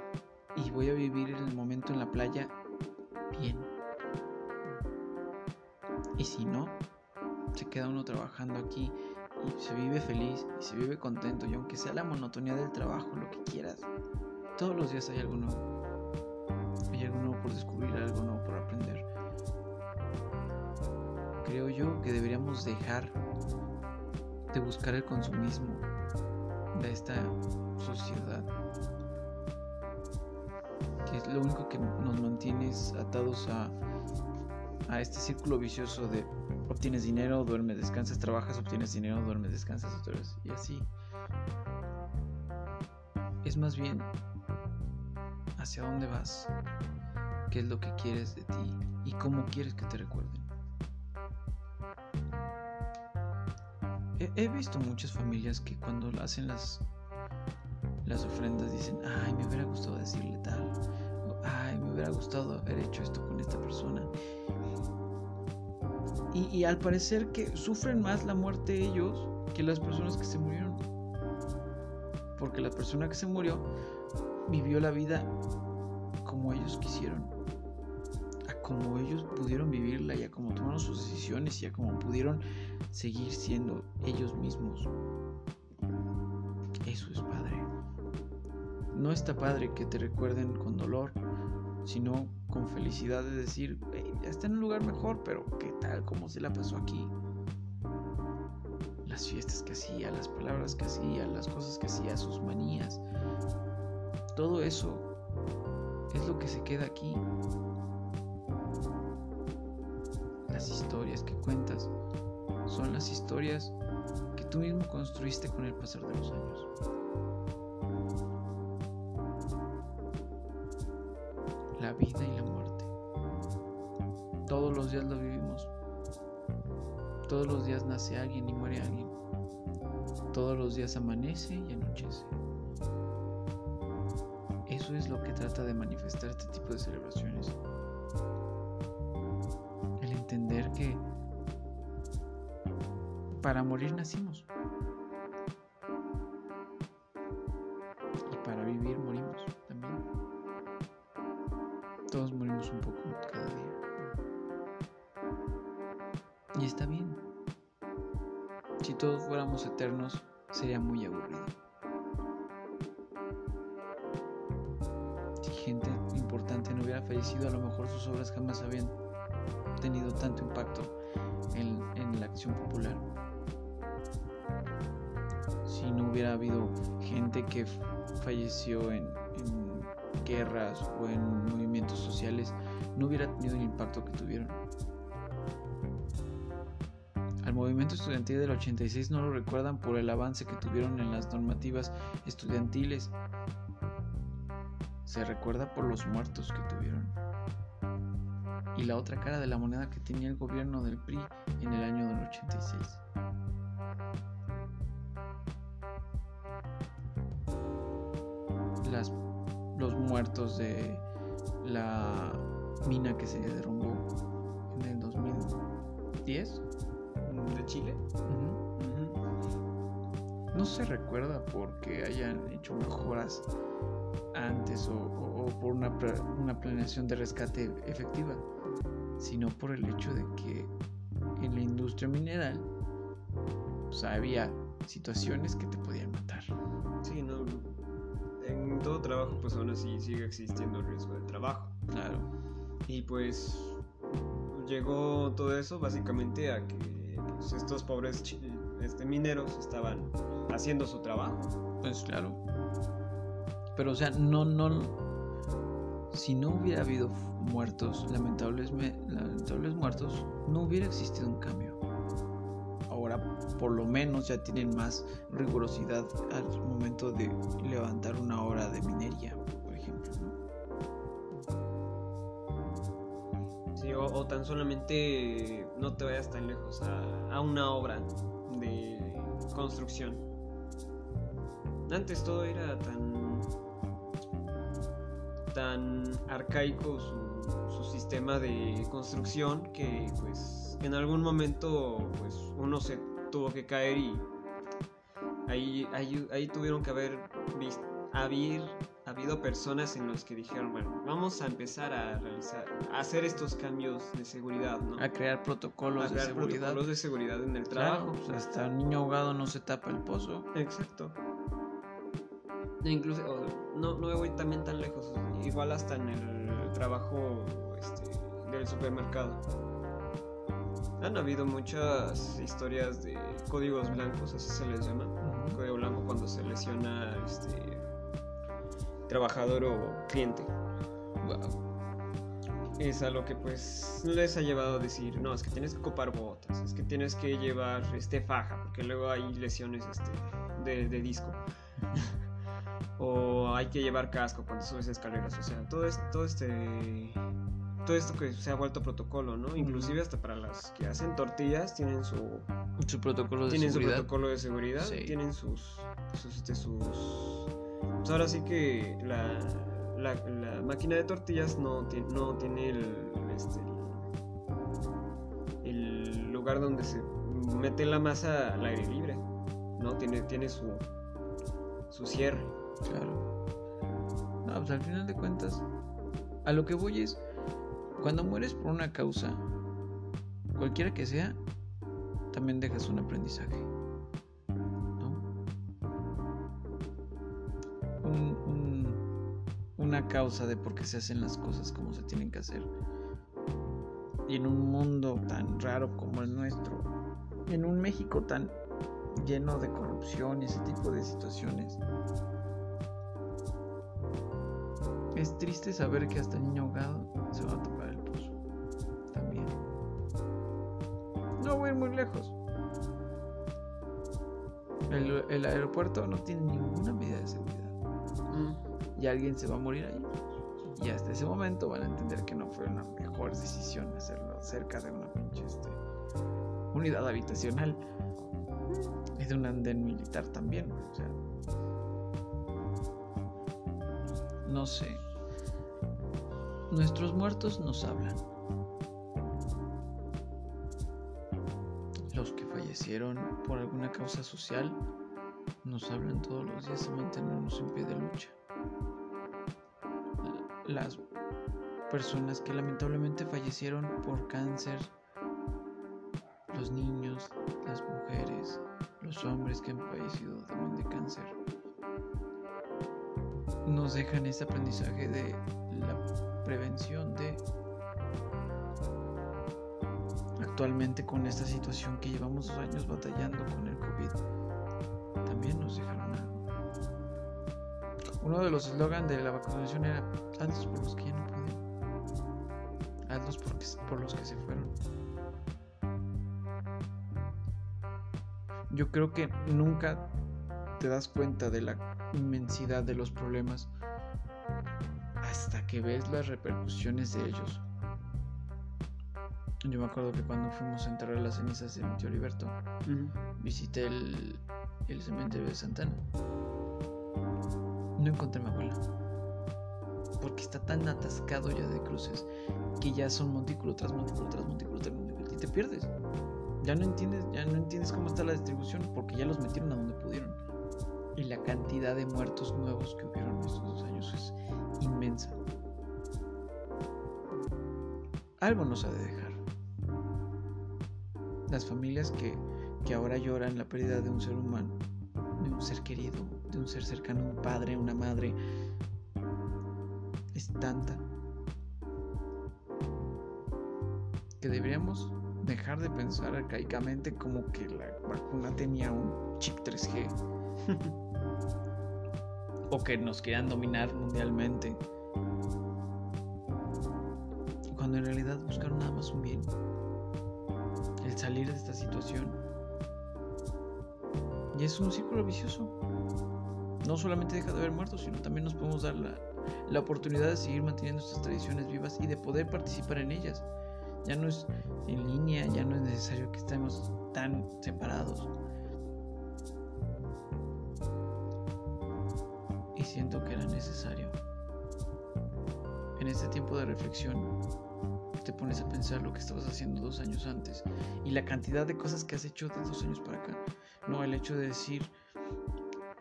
y voy a vivir el momento en la playa bien. Y si no, se queda uno trabajando aquí se vive feliz y se vive contento y aunque sea la monotonía del trabajo, lo que quieras, todos los días hay algo nuevo. Hay algo nuevo por descubrir, algo nuevo por aprender. Creo yo que deberíamos dejar de buscar el consumismo de esta sociedad que es lo único que nos mantiene atados a, a este círculo vicioso de obtienes dinero, duermes, descansas, trabajas, obtienes dinero, duermes, descansas, y así. Es más bien hacia dónde vas, qué es lo que quieres de ti y cómo quieres que te recuerden. he, visto muchas familias que cuando hacen las, las ofrendas dicen, ay, me hubiera gustado decirle tal, ay, me hubiera gustado haber hecho esto con esta persona. Y, y, al parecer que sufren más la muerte ellos que las personas que se murieron. Porque la persona que se murió vivió la vida como ellos quisieron como ellos pudieron vivirla, ya como tomaron sus decisiones, ya como pudieron seguir siendo ellos mismos. Eso es padre. No está padre que te recuerden con dolor, sino con felicidad de decir, ya está en un lugar mejor, pero ¿qué tal? ¿Cómo se la pasó aquí? Las fiestas que hacía, las palabras que hacía, las cosas que hacía, sus manías. Todo eso es lo que se queda aquí historias que cuentas son las historias que tú mismo construiste con el pasar de los años. Vida y la muerte. Todos los días lo vivimos. Todos los días nace alguien y muere alguien. Todos los días amanece y anochece. Eso es lo que trata de manifestar este tipo de celebraciones entender que para morir nacimos. Sería muy aburrido. Si gente importante no hubiera fallecido, a lo mejor sus obras jamás habían tenido tanto impacto en, la acción popular. Si no hubiera habido gente que falleció en, guerras o en movimientos sociales, no hubiera tenido el impacto que tuvieron. Movimiento estudiantil del 86 no lo recuerdan por el avance que tuvieron en las normativas estudiantiles. Se recuerda por los muertos que tuvieron y la otra cara de la moneda que tenía el gobierno del PRI en el año del 86. Las, los muertos de la mina que se derrumbó en el 2010 de Chile. No se recuerda porque hayan hecho mejoras antes o, por una, una planeación de rescate efectiva sino por el hecho de que en la industria mineral pues, había situaciones que te podían matar. Sí, no. En todo trabajo, pues aún así sigue existiendo el riesgo de trabajo. Claro. Y pues llegó todo eso básicamente a que pues, estos pobres este, mineros estaban haciendo su trabajo. Pues claro. Pero o sea, no, no, si no hubiera habido muertos, lamentables, lamentables muertos, no hubiera existido un cambio. Ahora, por lo menos ya tienen más rigurosidad al momento de levantar una obra de minería, por ejemplo. Sí, o, tan solamente no te vayas tan lejos a, una obra de construcción. Antes todo era tan tan arcaico su, su, sistema de construcción que pues en algún momento pues uno se tuvo que caer y ahí, ahí, ahí tuvieron que haber visto, haber habido personas en los que dijeron, bueno, vamos a empezar a realizar, a hacer estos cambios de seguridad, ¿no? A crear protocolos de seguridad. protocolos de seguridad en el trabajo. Pues, hasta el niño ahogado no se tapa el pozo. Exacto. E incluso, no, no me voy también tan lejos, igual hasta en el trabajo este, del supermercado. Han habido muchas historias de códigos blancos, así se les llama. Código blanco cuando se lesiona este trabajador o cliente. Es a lo que pues les ha llevado a decir, no, es que tienes que copar botas, es que tienes que llevar este faja, porque luego hay lesiones este, de, de disco <laughs> o hay que llevar casco cuando subes escaleras, o sea, todo, esto, todo este todo esto que se ha vuelto protocolo, ¿no? Inclusive hasta para las que hacen tortillas tienen su su protocolo de tienen seguridad. su protocolo de seguridad, tienen sus sus, este, sus pues ahora sí que la, la, máquina de tortillas no, tiene, no tiene el, este, el lugar donde se mete la masa al aire libre, ¿no? Tiene, tiene su, su cierre. Claro. No, pues al final de cuentas, a lo que voy es, cuando mueres por una causa, cualquiera que sea, también dejas un aprendizaje. Una causa de por qué se hacen las cosas como se tienen que hacer. Y en un mundo tan raro como el nuestro, en un México tan lleno de corrupción y ese tipo de situaciones, Es triste saber que hasta el niño ahogado se va a tocar el pozo. También. No voy a ir muy lejos. El, aeropuerto no tiene ninguna medida de seguridad. Mm. Y alguien se va a morir ahí. Y hasta ese momento van a entender que no fue una mejor decisión hacerlo cerca de una pinche este, unidad habitacional. Y de un andén militar también. O sea. No sé. Nuestros muertos nos hablan. Los que fallecieron por alguna causa social nos hablan todos los días de mantenernos en pie de lucha. Las personas que lamentablemente fallecieron por cáncer, los niños, las mujeres, los hombres que han fallecido también de cáncer, nos dejan ese aprendizaje de la prevención de actualmente con esta situación que llevamos dos años batallando con el COVID, también nos dejaron algo. Uno de los eslogans de la vacunación era hazlos por los que ya no pueden, hazlos por los que se fueron. Yo creo que nunca te das cuenta de la inmensidad de los problemas hasta que ves las repercusiones de ellos. Yo me acuerdo que cuando fuimos a enterrar las cenizas de mi tío Heriberto, visité el, el, cementerio de Santana. No encontré mi abuela. Porque está tan atascado ya de cruces que ya son montículo tras montículo tras montículo tras montículo y te pierdes. Ya no entiendes, ya no entiendes cómo está la distribución porque ya los metieron a donde pudieron. Y la cantidad de muertos nuevos que hubieron estos dos años es inmensa. Algo nos ha de dejar. Las familias que, que ahora lloran la pérdida de un ser humano, de un ser querido, de un ser cercano, un padre, una madre, es tanta que deberíamos dejar de pensar arcaicamente como que la vacuna tenía un chip 3G <laughs> o que nos quieran dominar mundialmente. Cuando en realidad buscaron nada más un bien. El salir de esta situación Y es un círculo vicioso. No solamente deja de haber muertos, sino también nos podemos dar la, la oportunidad de seguir manteniendo estas tradiciones vivas y de poder participar en ellas. Ya no es en línea, ya no es necesario que estemos tan separados. Y siento que era necesario. En este tiempo de reflexión, te pones a pensar lo que estabas haciendo dos años antes y la cantidad de cosas que has hecho de dos años para acá. No, el hecho de decir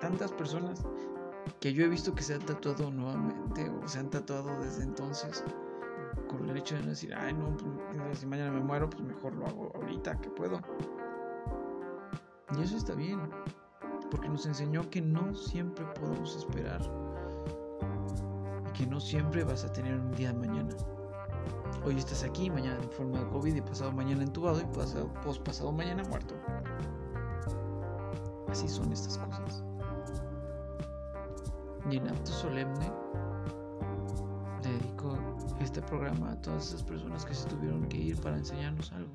tantas personas que yo he visto que se han tatuado nuevamente o se han tatuado desde entonces con el hecho de decir, ay no, pues, si mañana me muero, pues mejor lo hago ahorita que puedo. Y eso está bien, porque nos enseñó que no siempre podemos esperar y que no siempre vas a tener un día de mañana. Hoy estás aquí, mañana en forma de COVID y pasado mañana entubado y pasado, pasado mañana muerto. Así son estas cosas. Y en acto solemne dedico este programa a todas esas personas que se tuvieron que ir para enseñarnos algo.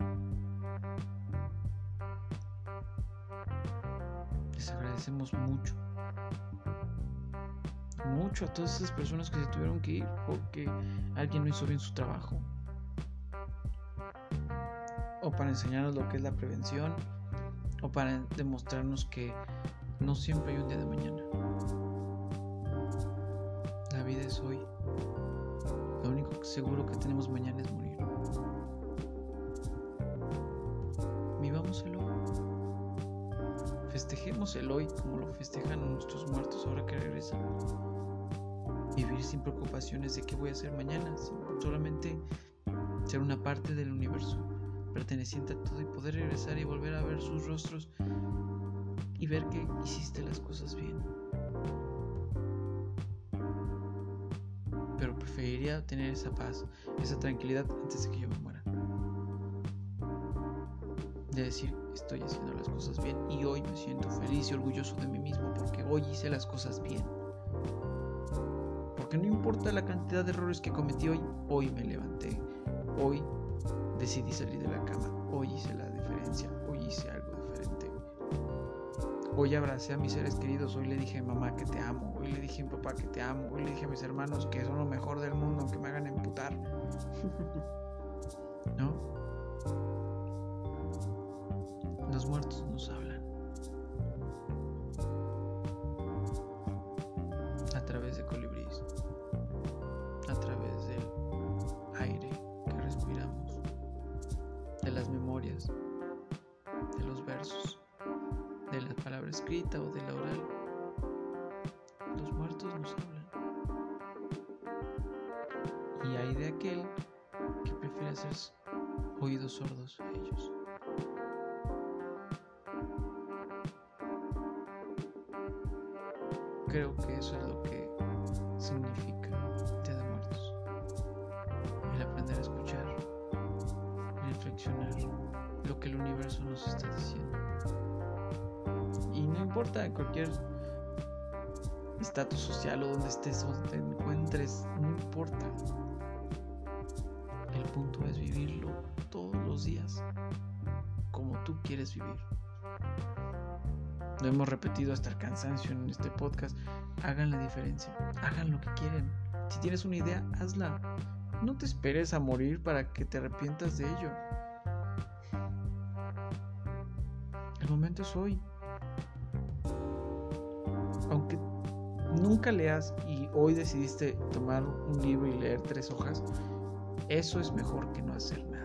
Les agradecemos mucho. Mucho a todas esas personas que se tuvieron que ir porque alguien no hizo bien su trabajo. O para enseñarnos lo que es la prevención. O para demostrarnos que no siempre hay un día de mañana es hoy. Lo único seguro que tenemos mañana es morir. Vivamos el hoy. Festejemos el hoy como lo festejan nuestros muertos ahora que regresan. Vivir sin preocupaciones de qué voy a hacer mañana, solamente ser una parte del universo, perteneciente a todo y poder regresar y volver a ver sus rostros y ver que hiciste las cosas bien. Preferiría tener esa paz, esa tranquilidad antes de que yo me muera. De decir, estoy haciendo las cosas bien y hoy me siento feliz y orgulloso de mí mismo porque hoy hice las cosas bien. Porque no importa la cantidad de errores que cometí hoy, hoy me levanté, hoy decidí salir de la cama, hoy hice la Hoy abracé a mis seres queridos, hoy le dije a mi mamá que te amo, hoy le dije a mi papá que te amo, hoy le dije a mis hermanos que son lo mejor del mundo, aunque me hagan emputar. <laughs> ¿No? Los muertos nos hablan. Creo que eso es lo que significa Día de Muertos. El aprender a escuchar, el reflexionar lo que el universo nos está diciendo importa en cualquier estatus social o donde estés o te encuentres, no importa. El punto es vivirlo todos los días como tú quieres vivir. Lo hemos repetido hasta el cansancio en este podcast. Hagan la diferencia, hagan lo que quieren. Si tienes una idea, hazla. No te esperes a morir para que te arrepientas de ello. El momento es hoy aunque nunca leas y hoy decidiste tomar un libro y leer tres hojas, eso es mejor que no hacer nada.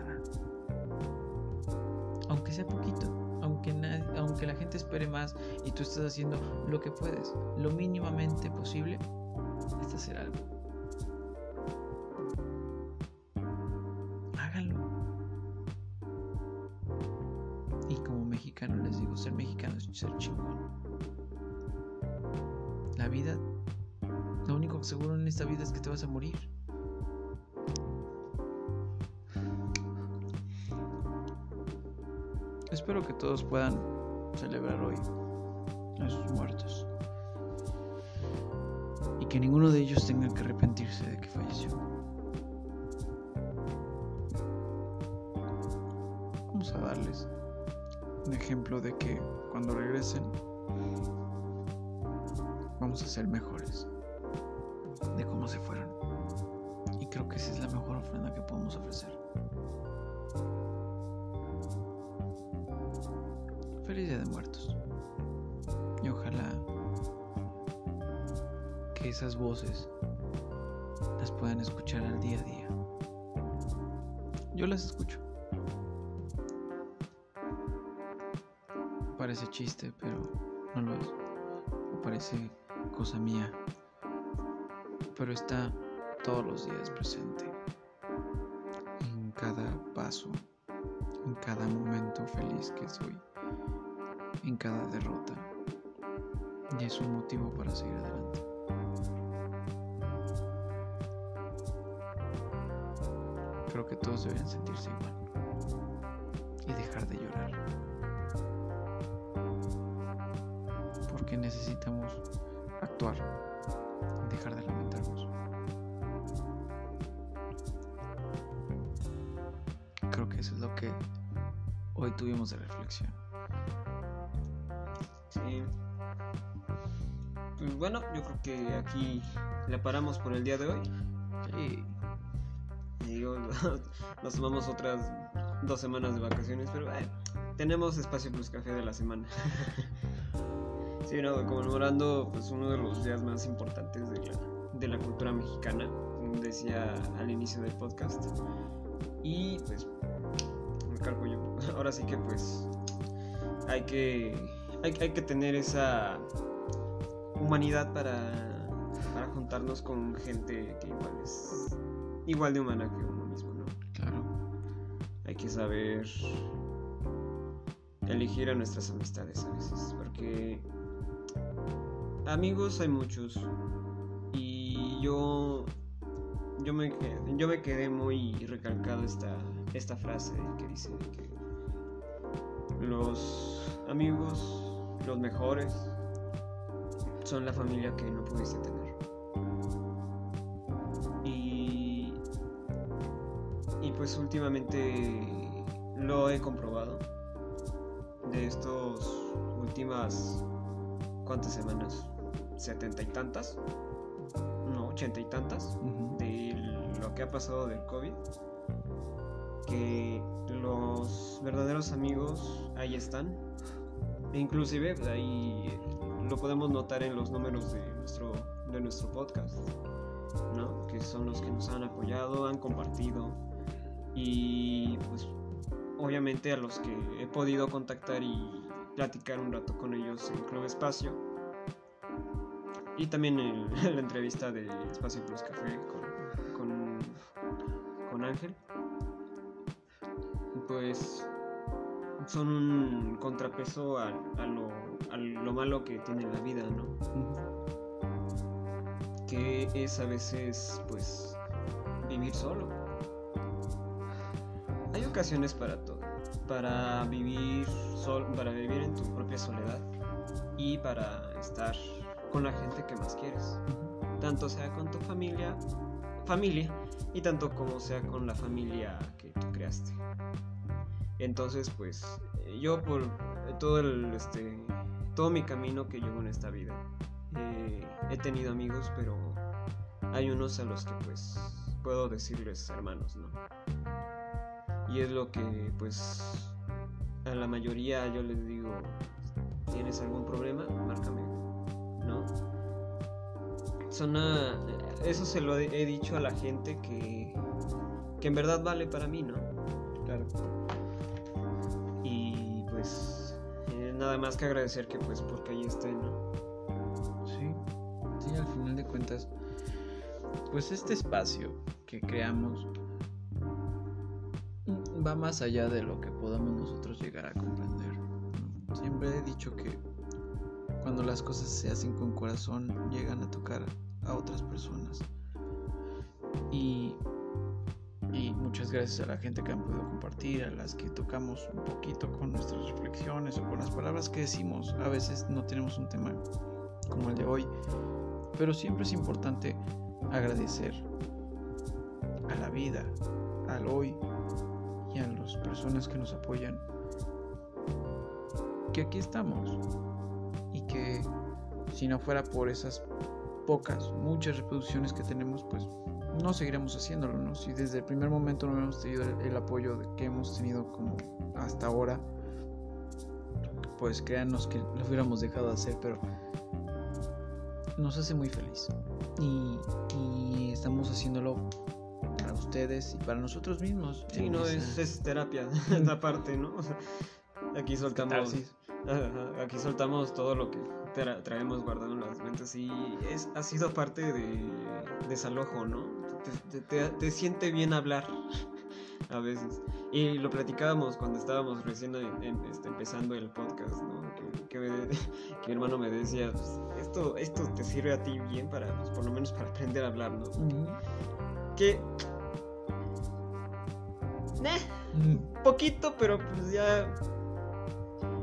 Aunque poquito, aunque, aunque la gente espere más y tú estás haciendo lo que puedes, lo mínimamente posible, es hacer algo. Háganlo. Y como mexicano les digo, ser mexicano es ser chingón la vida, lo único seguro en esta vida es que te vas a morir. Espero que todos puedan celebrar hoy a sus muertos. Y que ninguno de ellos tenga que arrepentirse de que falleció. Vamos a darles un ejemplo de que cuando regresen vamos a ser mejores chiste, pero no lo es. O parece cosa mía. Pero está todos los días presente. En cada paso, en cada momento feliz que soy, en cada derrota. Y es un motivo para seguir adelante. Creo que todos deberían sentirse igual necesitamos actuar y dejar de lamentarnos. Creo que eso es lo que hoy tuvimos de reflexión. Sí. Pues bueno, yo creo que aquí la paramos por el día de hoy. Sí. Y digo, <laughs> nos tomamos otras dos semanas de vacaciones, pero eh, tenemos espacio plus café de la semana. <laughs> sí, no, conmemorando pues uno de los días más importantes de la, de la cultura mexicana, como decía al inicio del podcast. Y pues, me cargo yo. <laughs> Ahora sí que pues hay que, hay, hay que tener esa humanidad para, para juntarnos con gente que igual es igual de humana que uno mismo, ¿no? Claro. Hay que saber elegir a nuestras amistades a veces, porque amigos hay muchos y yo yo me quedé, yo me quedé muy recalcado esta esta frase que dice que los amigos los mejores son la familia que no pudiste tener. Y, y pues últimamente lo he comprobado. De estos últimas, ¿cuántas semanas? ¿Setenta y tantas? No, ochenta y tantas. De lo que ha pasado del COVID. Que los verdaderos amigos ahí están. E inclusive pues, ahí lo podemos notar en los números de nuestro, de nuestro podcast, ¿no? Que son los que nos han apoyado, han compartido y pues obviamente a los que he podido contactar y platicar un rato con ellos en Club Espacio y también <laughs> la entrevista de Espacio Plus Café con, con, Ángel. Pues son un contrapeso a, lo, malo que tiene la vida, ¿no? Que es a veces, pues, vivir solo. Hay ocasiones para todo. Para vivir sol, para vivir en tu propia soledad y para estar con la gente que más quieres. Tanto sea con tu familia, familia y tanto como sea con la familia que tú creaste. Entonces, pues, eh, yo por todo el, este, todo mi camino que llevo en esta vida, eh, he tenido amigos, pero hay unos a los que, pues, puedo decirles hermanos, ¿no? Y es lo que, pues, a la mayoría yo les digo, ¿tienes algún problema? Márcame. Son a- eso se lo he dicho a la gente que, que en verdad vale para mí, ¿no? Claro. Y pues eh, nada más que agradecer que pues porque ahí estén, ¿no? Sí, sí, al final de cuentas, pues este espacio que creamos va más allá de lo que podamos nosotros llegar a comprender. Siempre he dicho que cuando las cosas se hacen con corazón llegan a tocar a otras personas. Y, y muchas gracias a la gente que han podido compartir, a las que tocamos un poquito con nuestras reflexiones o con las palabras que decimos. A veces no tenemos un tema como el de hoy, pero siempre es importante agradecer a la vida, al hoy y a las personas que nos apoyan que aquí estamos que si no fuera por esas pocas, muchas reproducciones que tenemos, pues no seguiremos haciéndolo, ¿no? Si desde el primer momento no hemos tenido el, apoyo que hemos tenido como hasta ahora, pues créanos que lo hubiéramos dejado de hacer, pero nos hace muy feliz. Y, y estamos haciéndolo para ustedes y para nosotros mismos. Sí, no, es, es terapia, <laughs> la parte, ¿no? aquí soltamos. Aquí soltamos todo lo que traemos guardado en las mentes y es, ha sido parte de desalojo, ¿no? Te, siente bien hablar <laughs> a veces. Y lo platicábamos cuando estábamos recién este, empezando el podcast, ¿no? <laughs> Que, mi hermano me decía, pues, esto, esto te sirve a ti bien para, pues, por lo menos para aprender a hablar, ¿no? Que... poquito, pero pues ya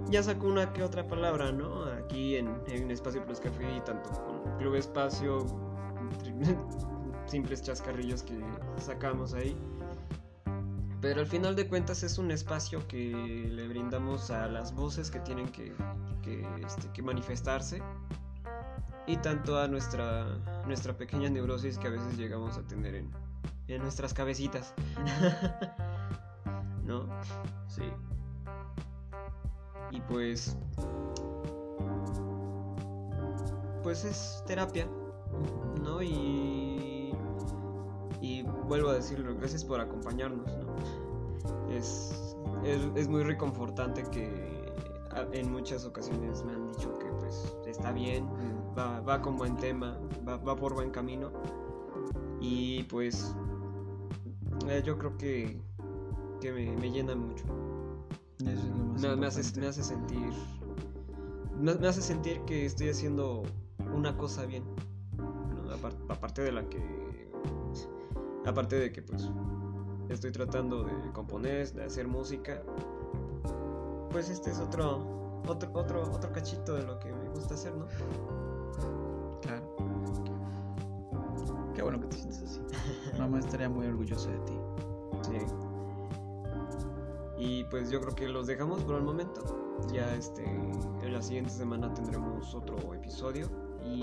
ya sacó una que otra palabra, ¿no? Aquí en, Espacio Plus Café y tanto con Club Espacio, <laughs> simples chascarrillos que sacamos ahí. Pero al final de cuentas es un espacio que le brindamos a las voces que tienen que, que, este, manifestarse y tanto a nuestra, nuestra pequeña neurosis que a veces llegamos a tener en, en nuestras cabecitas. <laughs> ¿No? Sí y pues pues es terapia no y y vuelvo a decirlo gracias por acompañarnos ¿no? es, es, muy reconfortante que en muchas ocasiones me han dicho que pues está bien va, va con buen tema va, va por buen camino. Y pues eh, yo creo que, que me, me llena mucho me, hace, sentir. Me, hace sentir que estoy haciendo una cosa bien. Aparte de la que. Aparte de que, pues. Estoy tratando de componer, de hacer música. Pues este es otro. Otro, otro, otro cachito de lo que me gusta hacer, ¿no? Claro. Qué bueno que te sientes así. <laughs> Mamá estaría muy orgullosa de ti. Sí. Y pues yo creo que los dejamos por el momento. Ya este, en la siguiente semana tendremos otro episodio. Y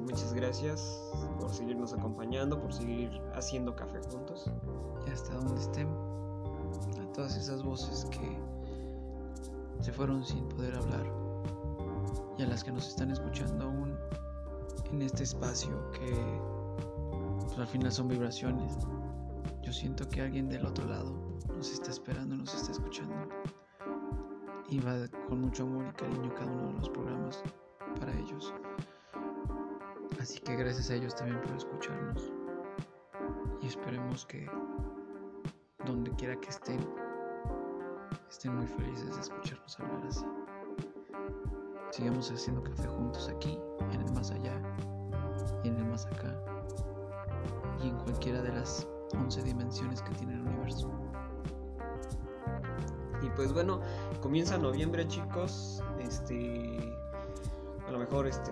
muchas gracias por seguirnos acompañando, por seguir haciendo café juntos. Y hasta donde estén. A todas esas voces que se fueron sin poder hablar. Y a las que nos están escuchando aún en este espacio que pues, al final son vibraciones. Yo siento que alguien del otro lado nos está esperando, nos está escuchando. Y va con mucho amor y cariño cada uno de los programas para ellos. Así que gracias a ellos también por escucharnos. Y esperemos que donde quiera que estén, estén muy felices de escucharnos hablar así. Sigamos haciendo café juntos aquí, en el más allá y en el más acá. Y en cualquiera de las 11 dimensiones que tiene el universo. Pues bueno, comienza noviembre, chicos. Este. A lo mejor este.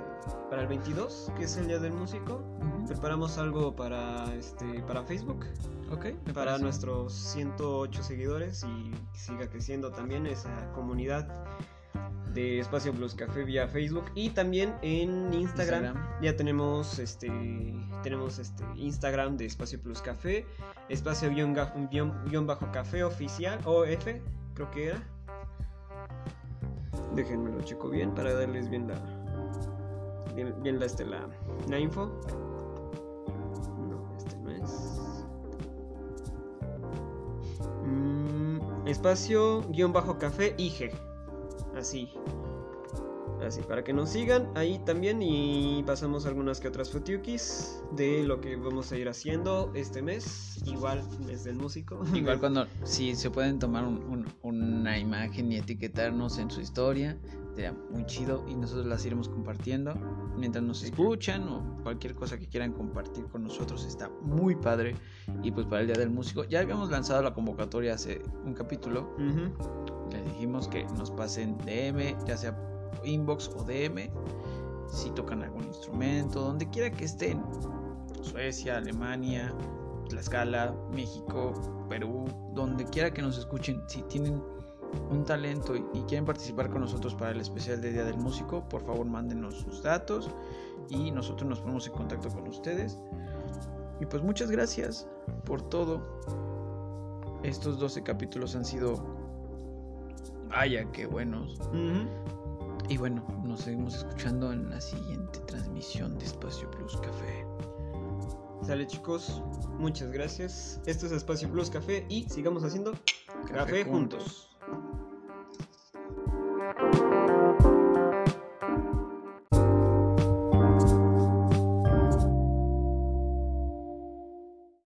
Para el 22, que es el día del músico. Preparamos algo para este. para Facebook. Ok. Para nuestros 108 seguidores. Y siga creciendo también esa comunidad de Espacio Plus Café vía Facebook y también en Instagram, ya tenemos este tenemos este Instagram de Espacio Plus Café espacio guion, bajo café oficial OF creo que era. Déjenme lo checo bien para darles bien la. Bien, la, este, la, la info. No, este no es. Mm, espacio guion bajo café IG. Así. Así, para que nos sigan ahí también y pasamos algunas que otras fotiukis de lo que vamos a ir haciendo este mes. Igual, mes del músico. Igual <laughs> cuando, si se pueden tomar una imagen y etiquetarnos en su historia, sería muy chido y nosotros las iremos compartiendo. Mientras nos escuchan o cualquier cosa que quieran compartir con nosotros está muy padre. Y pues para el día del músico ya habíamos lanzado la convocatoria hace un capítulo. Les dijimos que nos pasen DM ya sea inbox o DM si tocan algún instrumento, donde quiera que estén. Suecia, Alemania, Tlaxcala, México, Perú, donde quiera que nos escuchen, si tienen un talento y, quieren participar con nosotros para el especial de Día del Músico, por favor mándenos sus datos y nosotros nos ponemos en contacto con ustedes. Y pues muchas gracias por todo. Estos 12 capítulos han sido... Vaya, qué buenos. Y bueno, nos seguimos escuchando en la siguiente transmisión de Espacio Plus Café. Sale chicos, muchas gracias. Esto es Espacio Plus Café y sigamos haciendo café, juntos.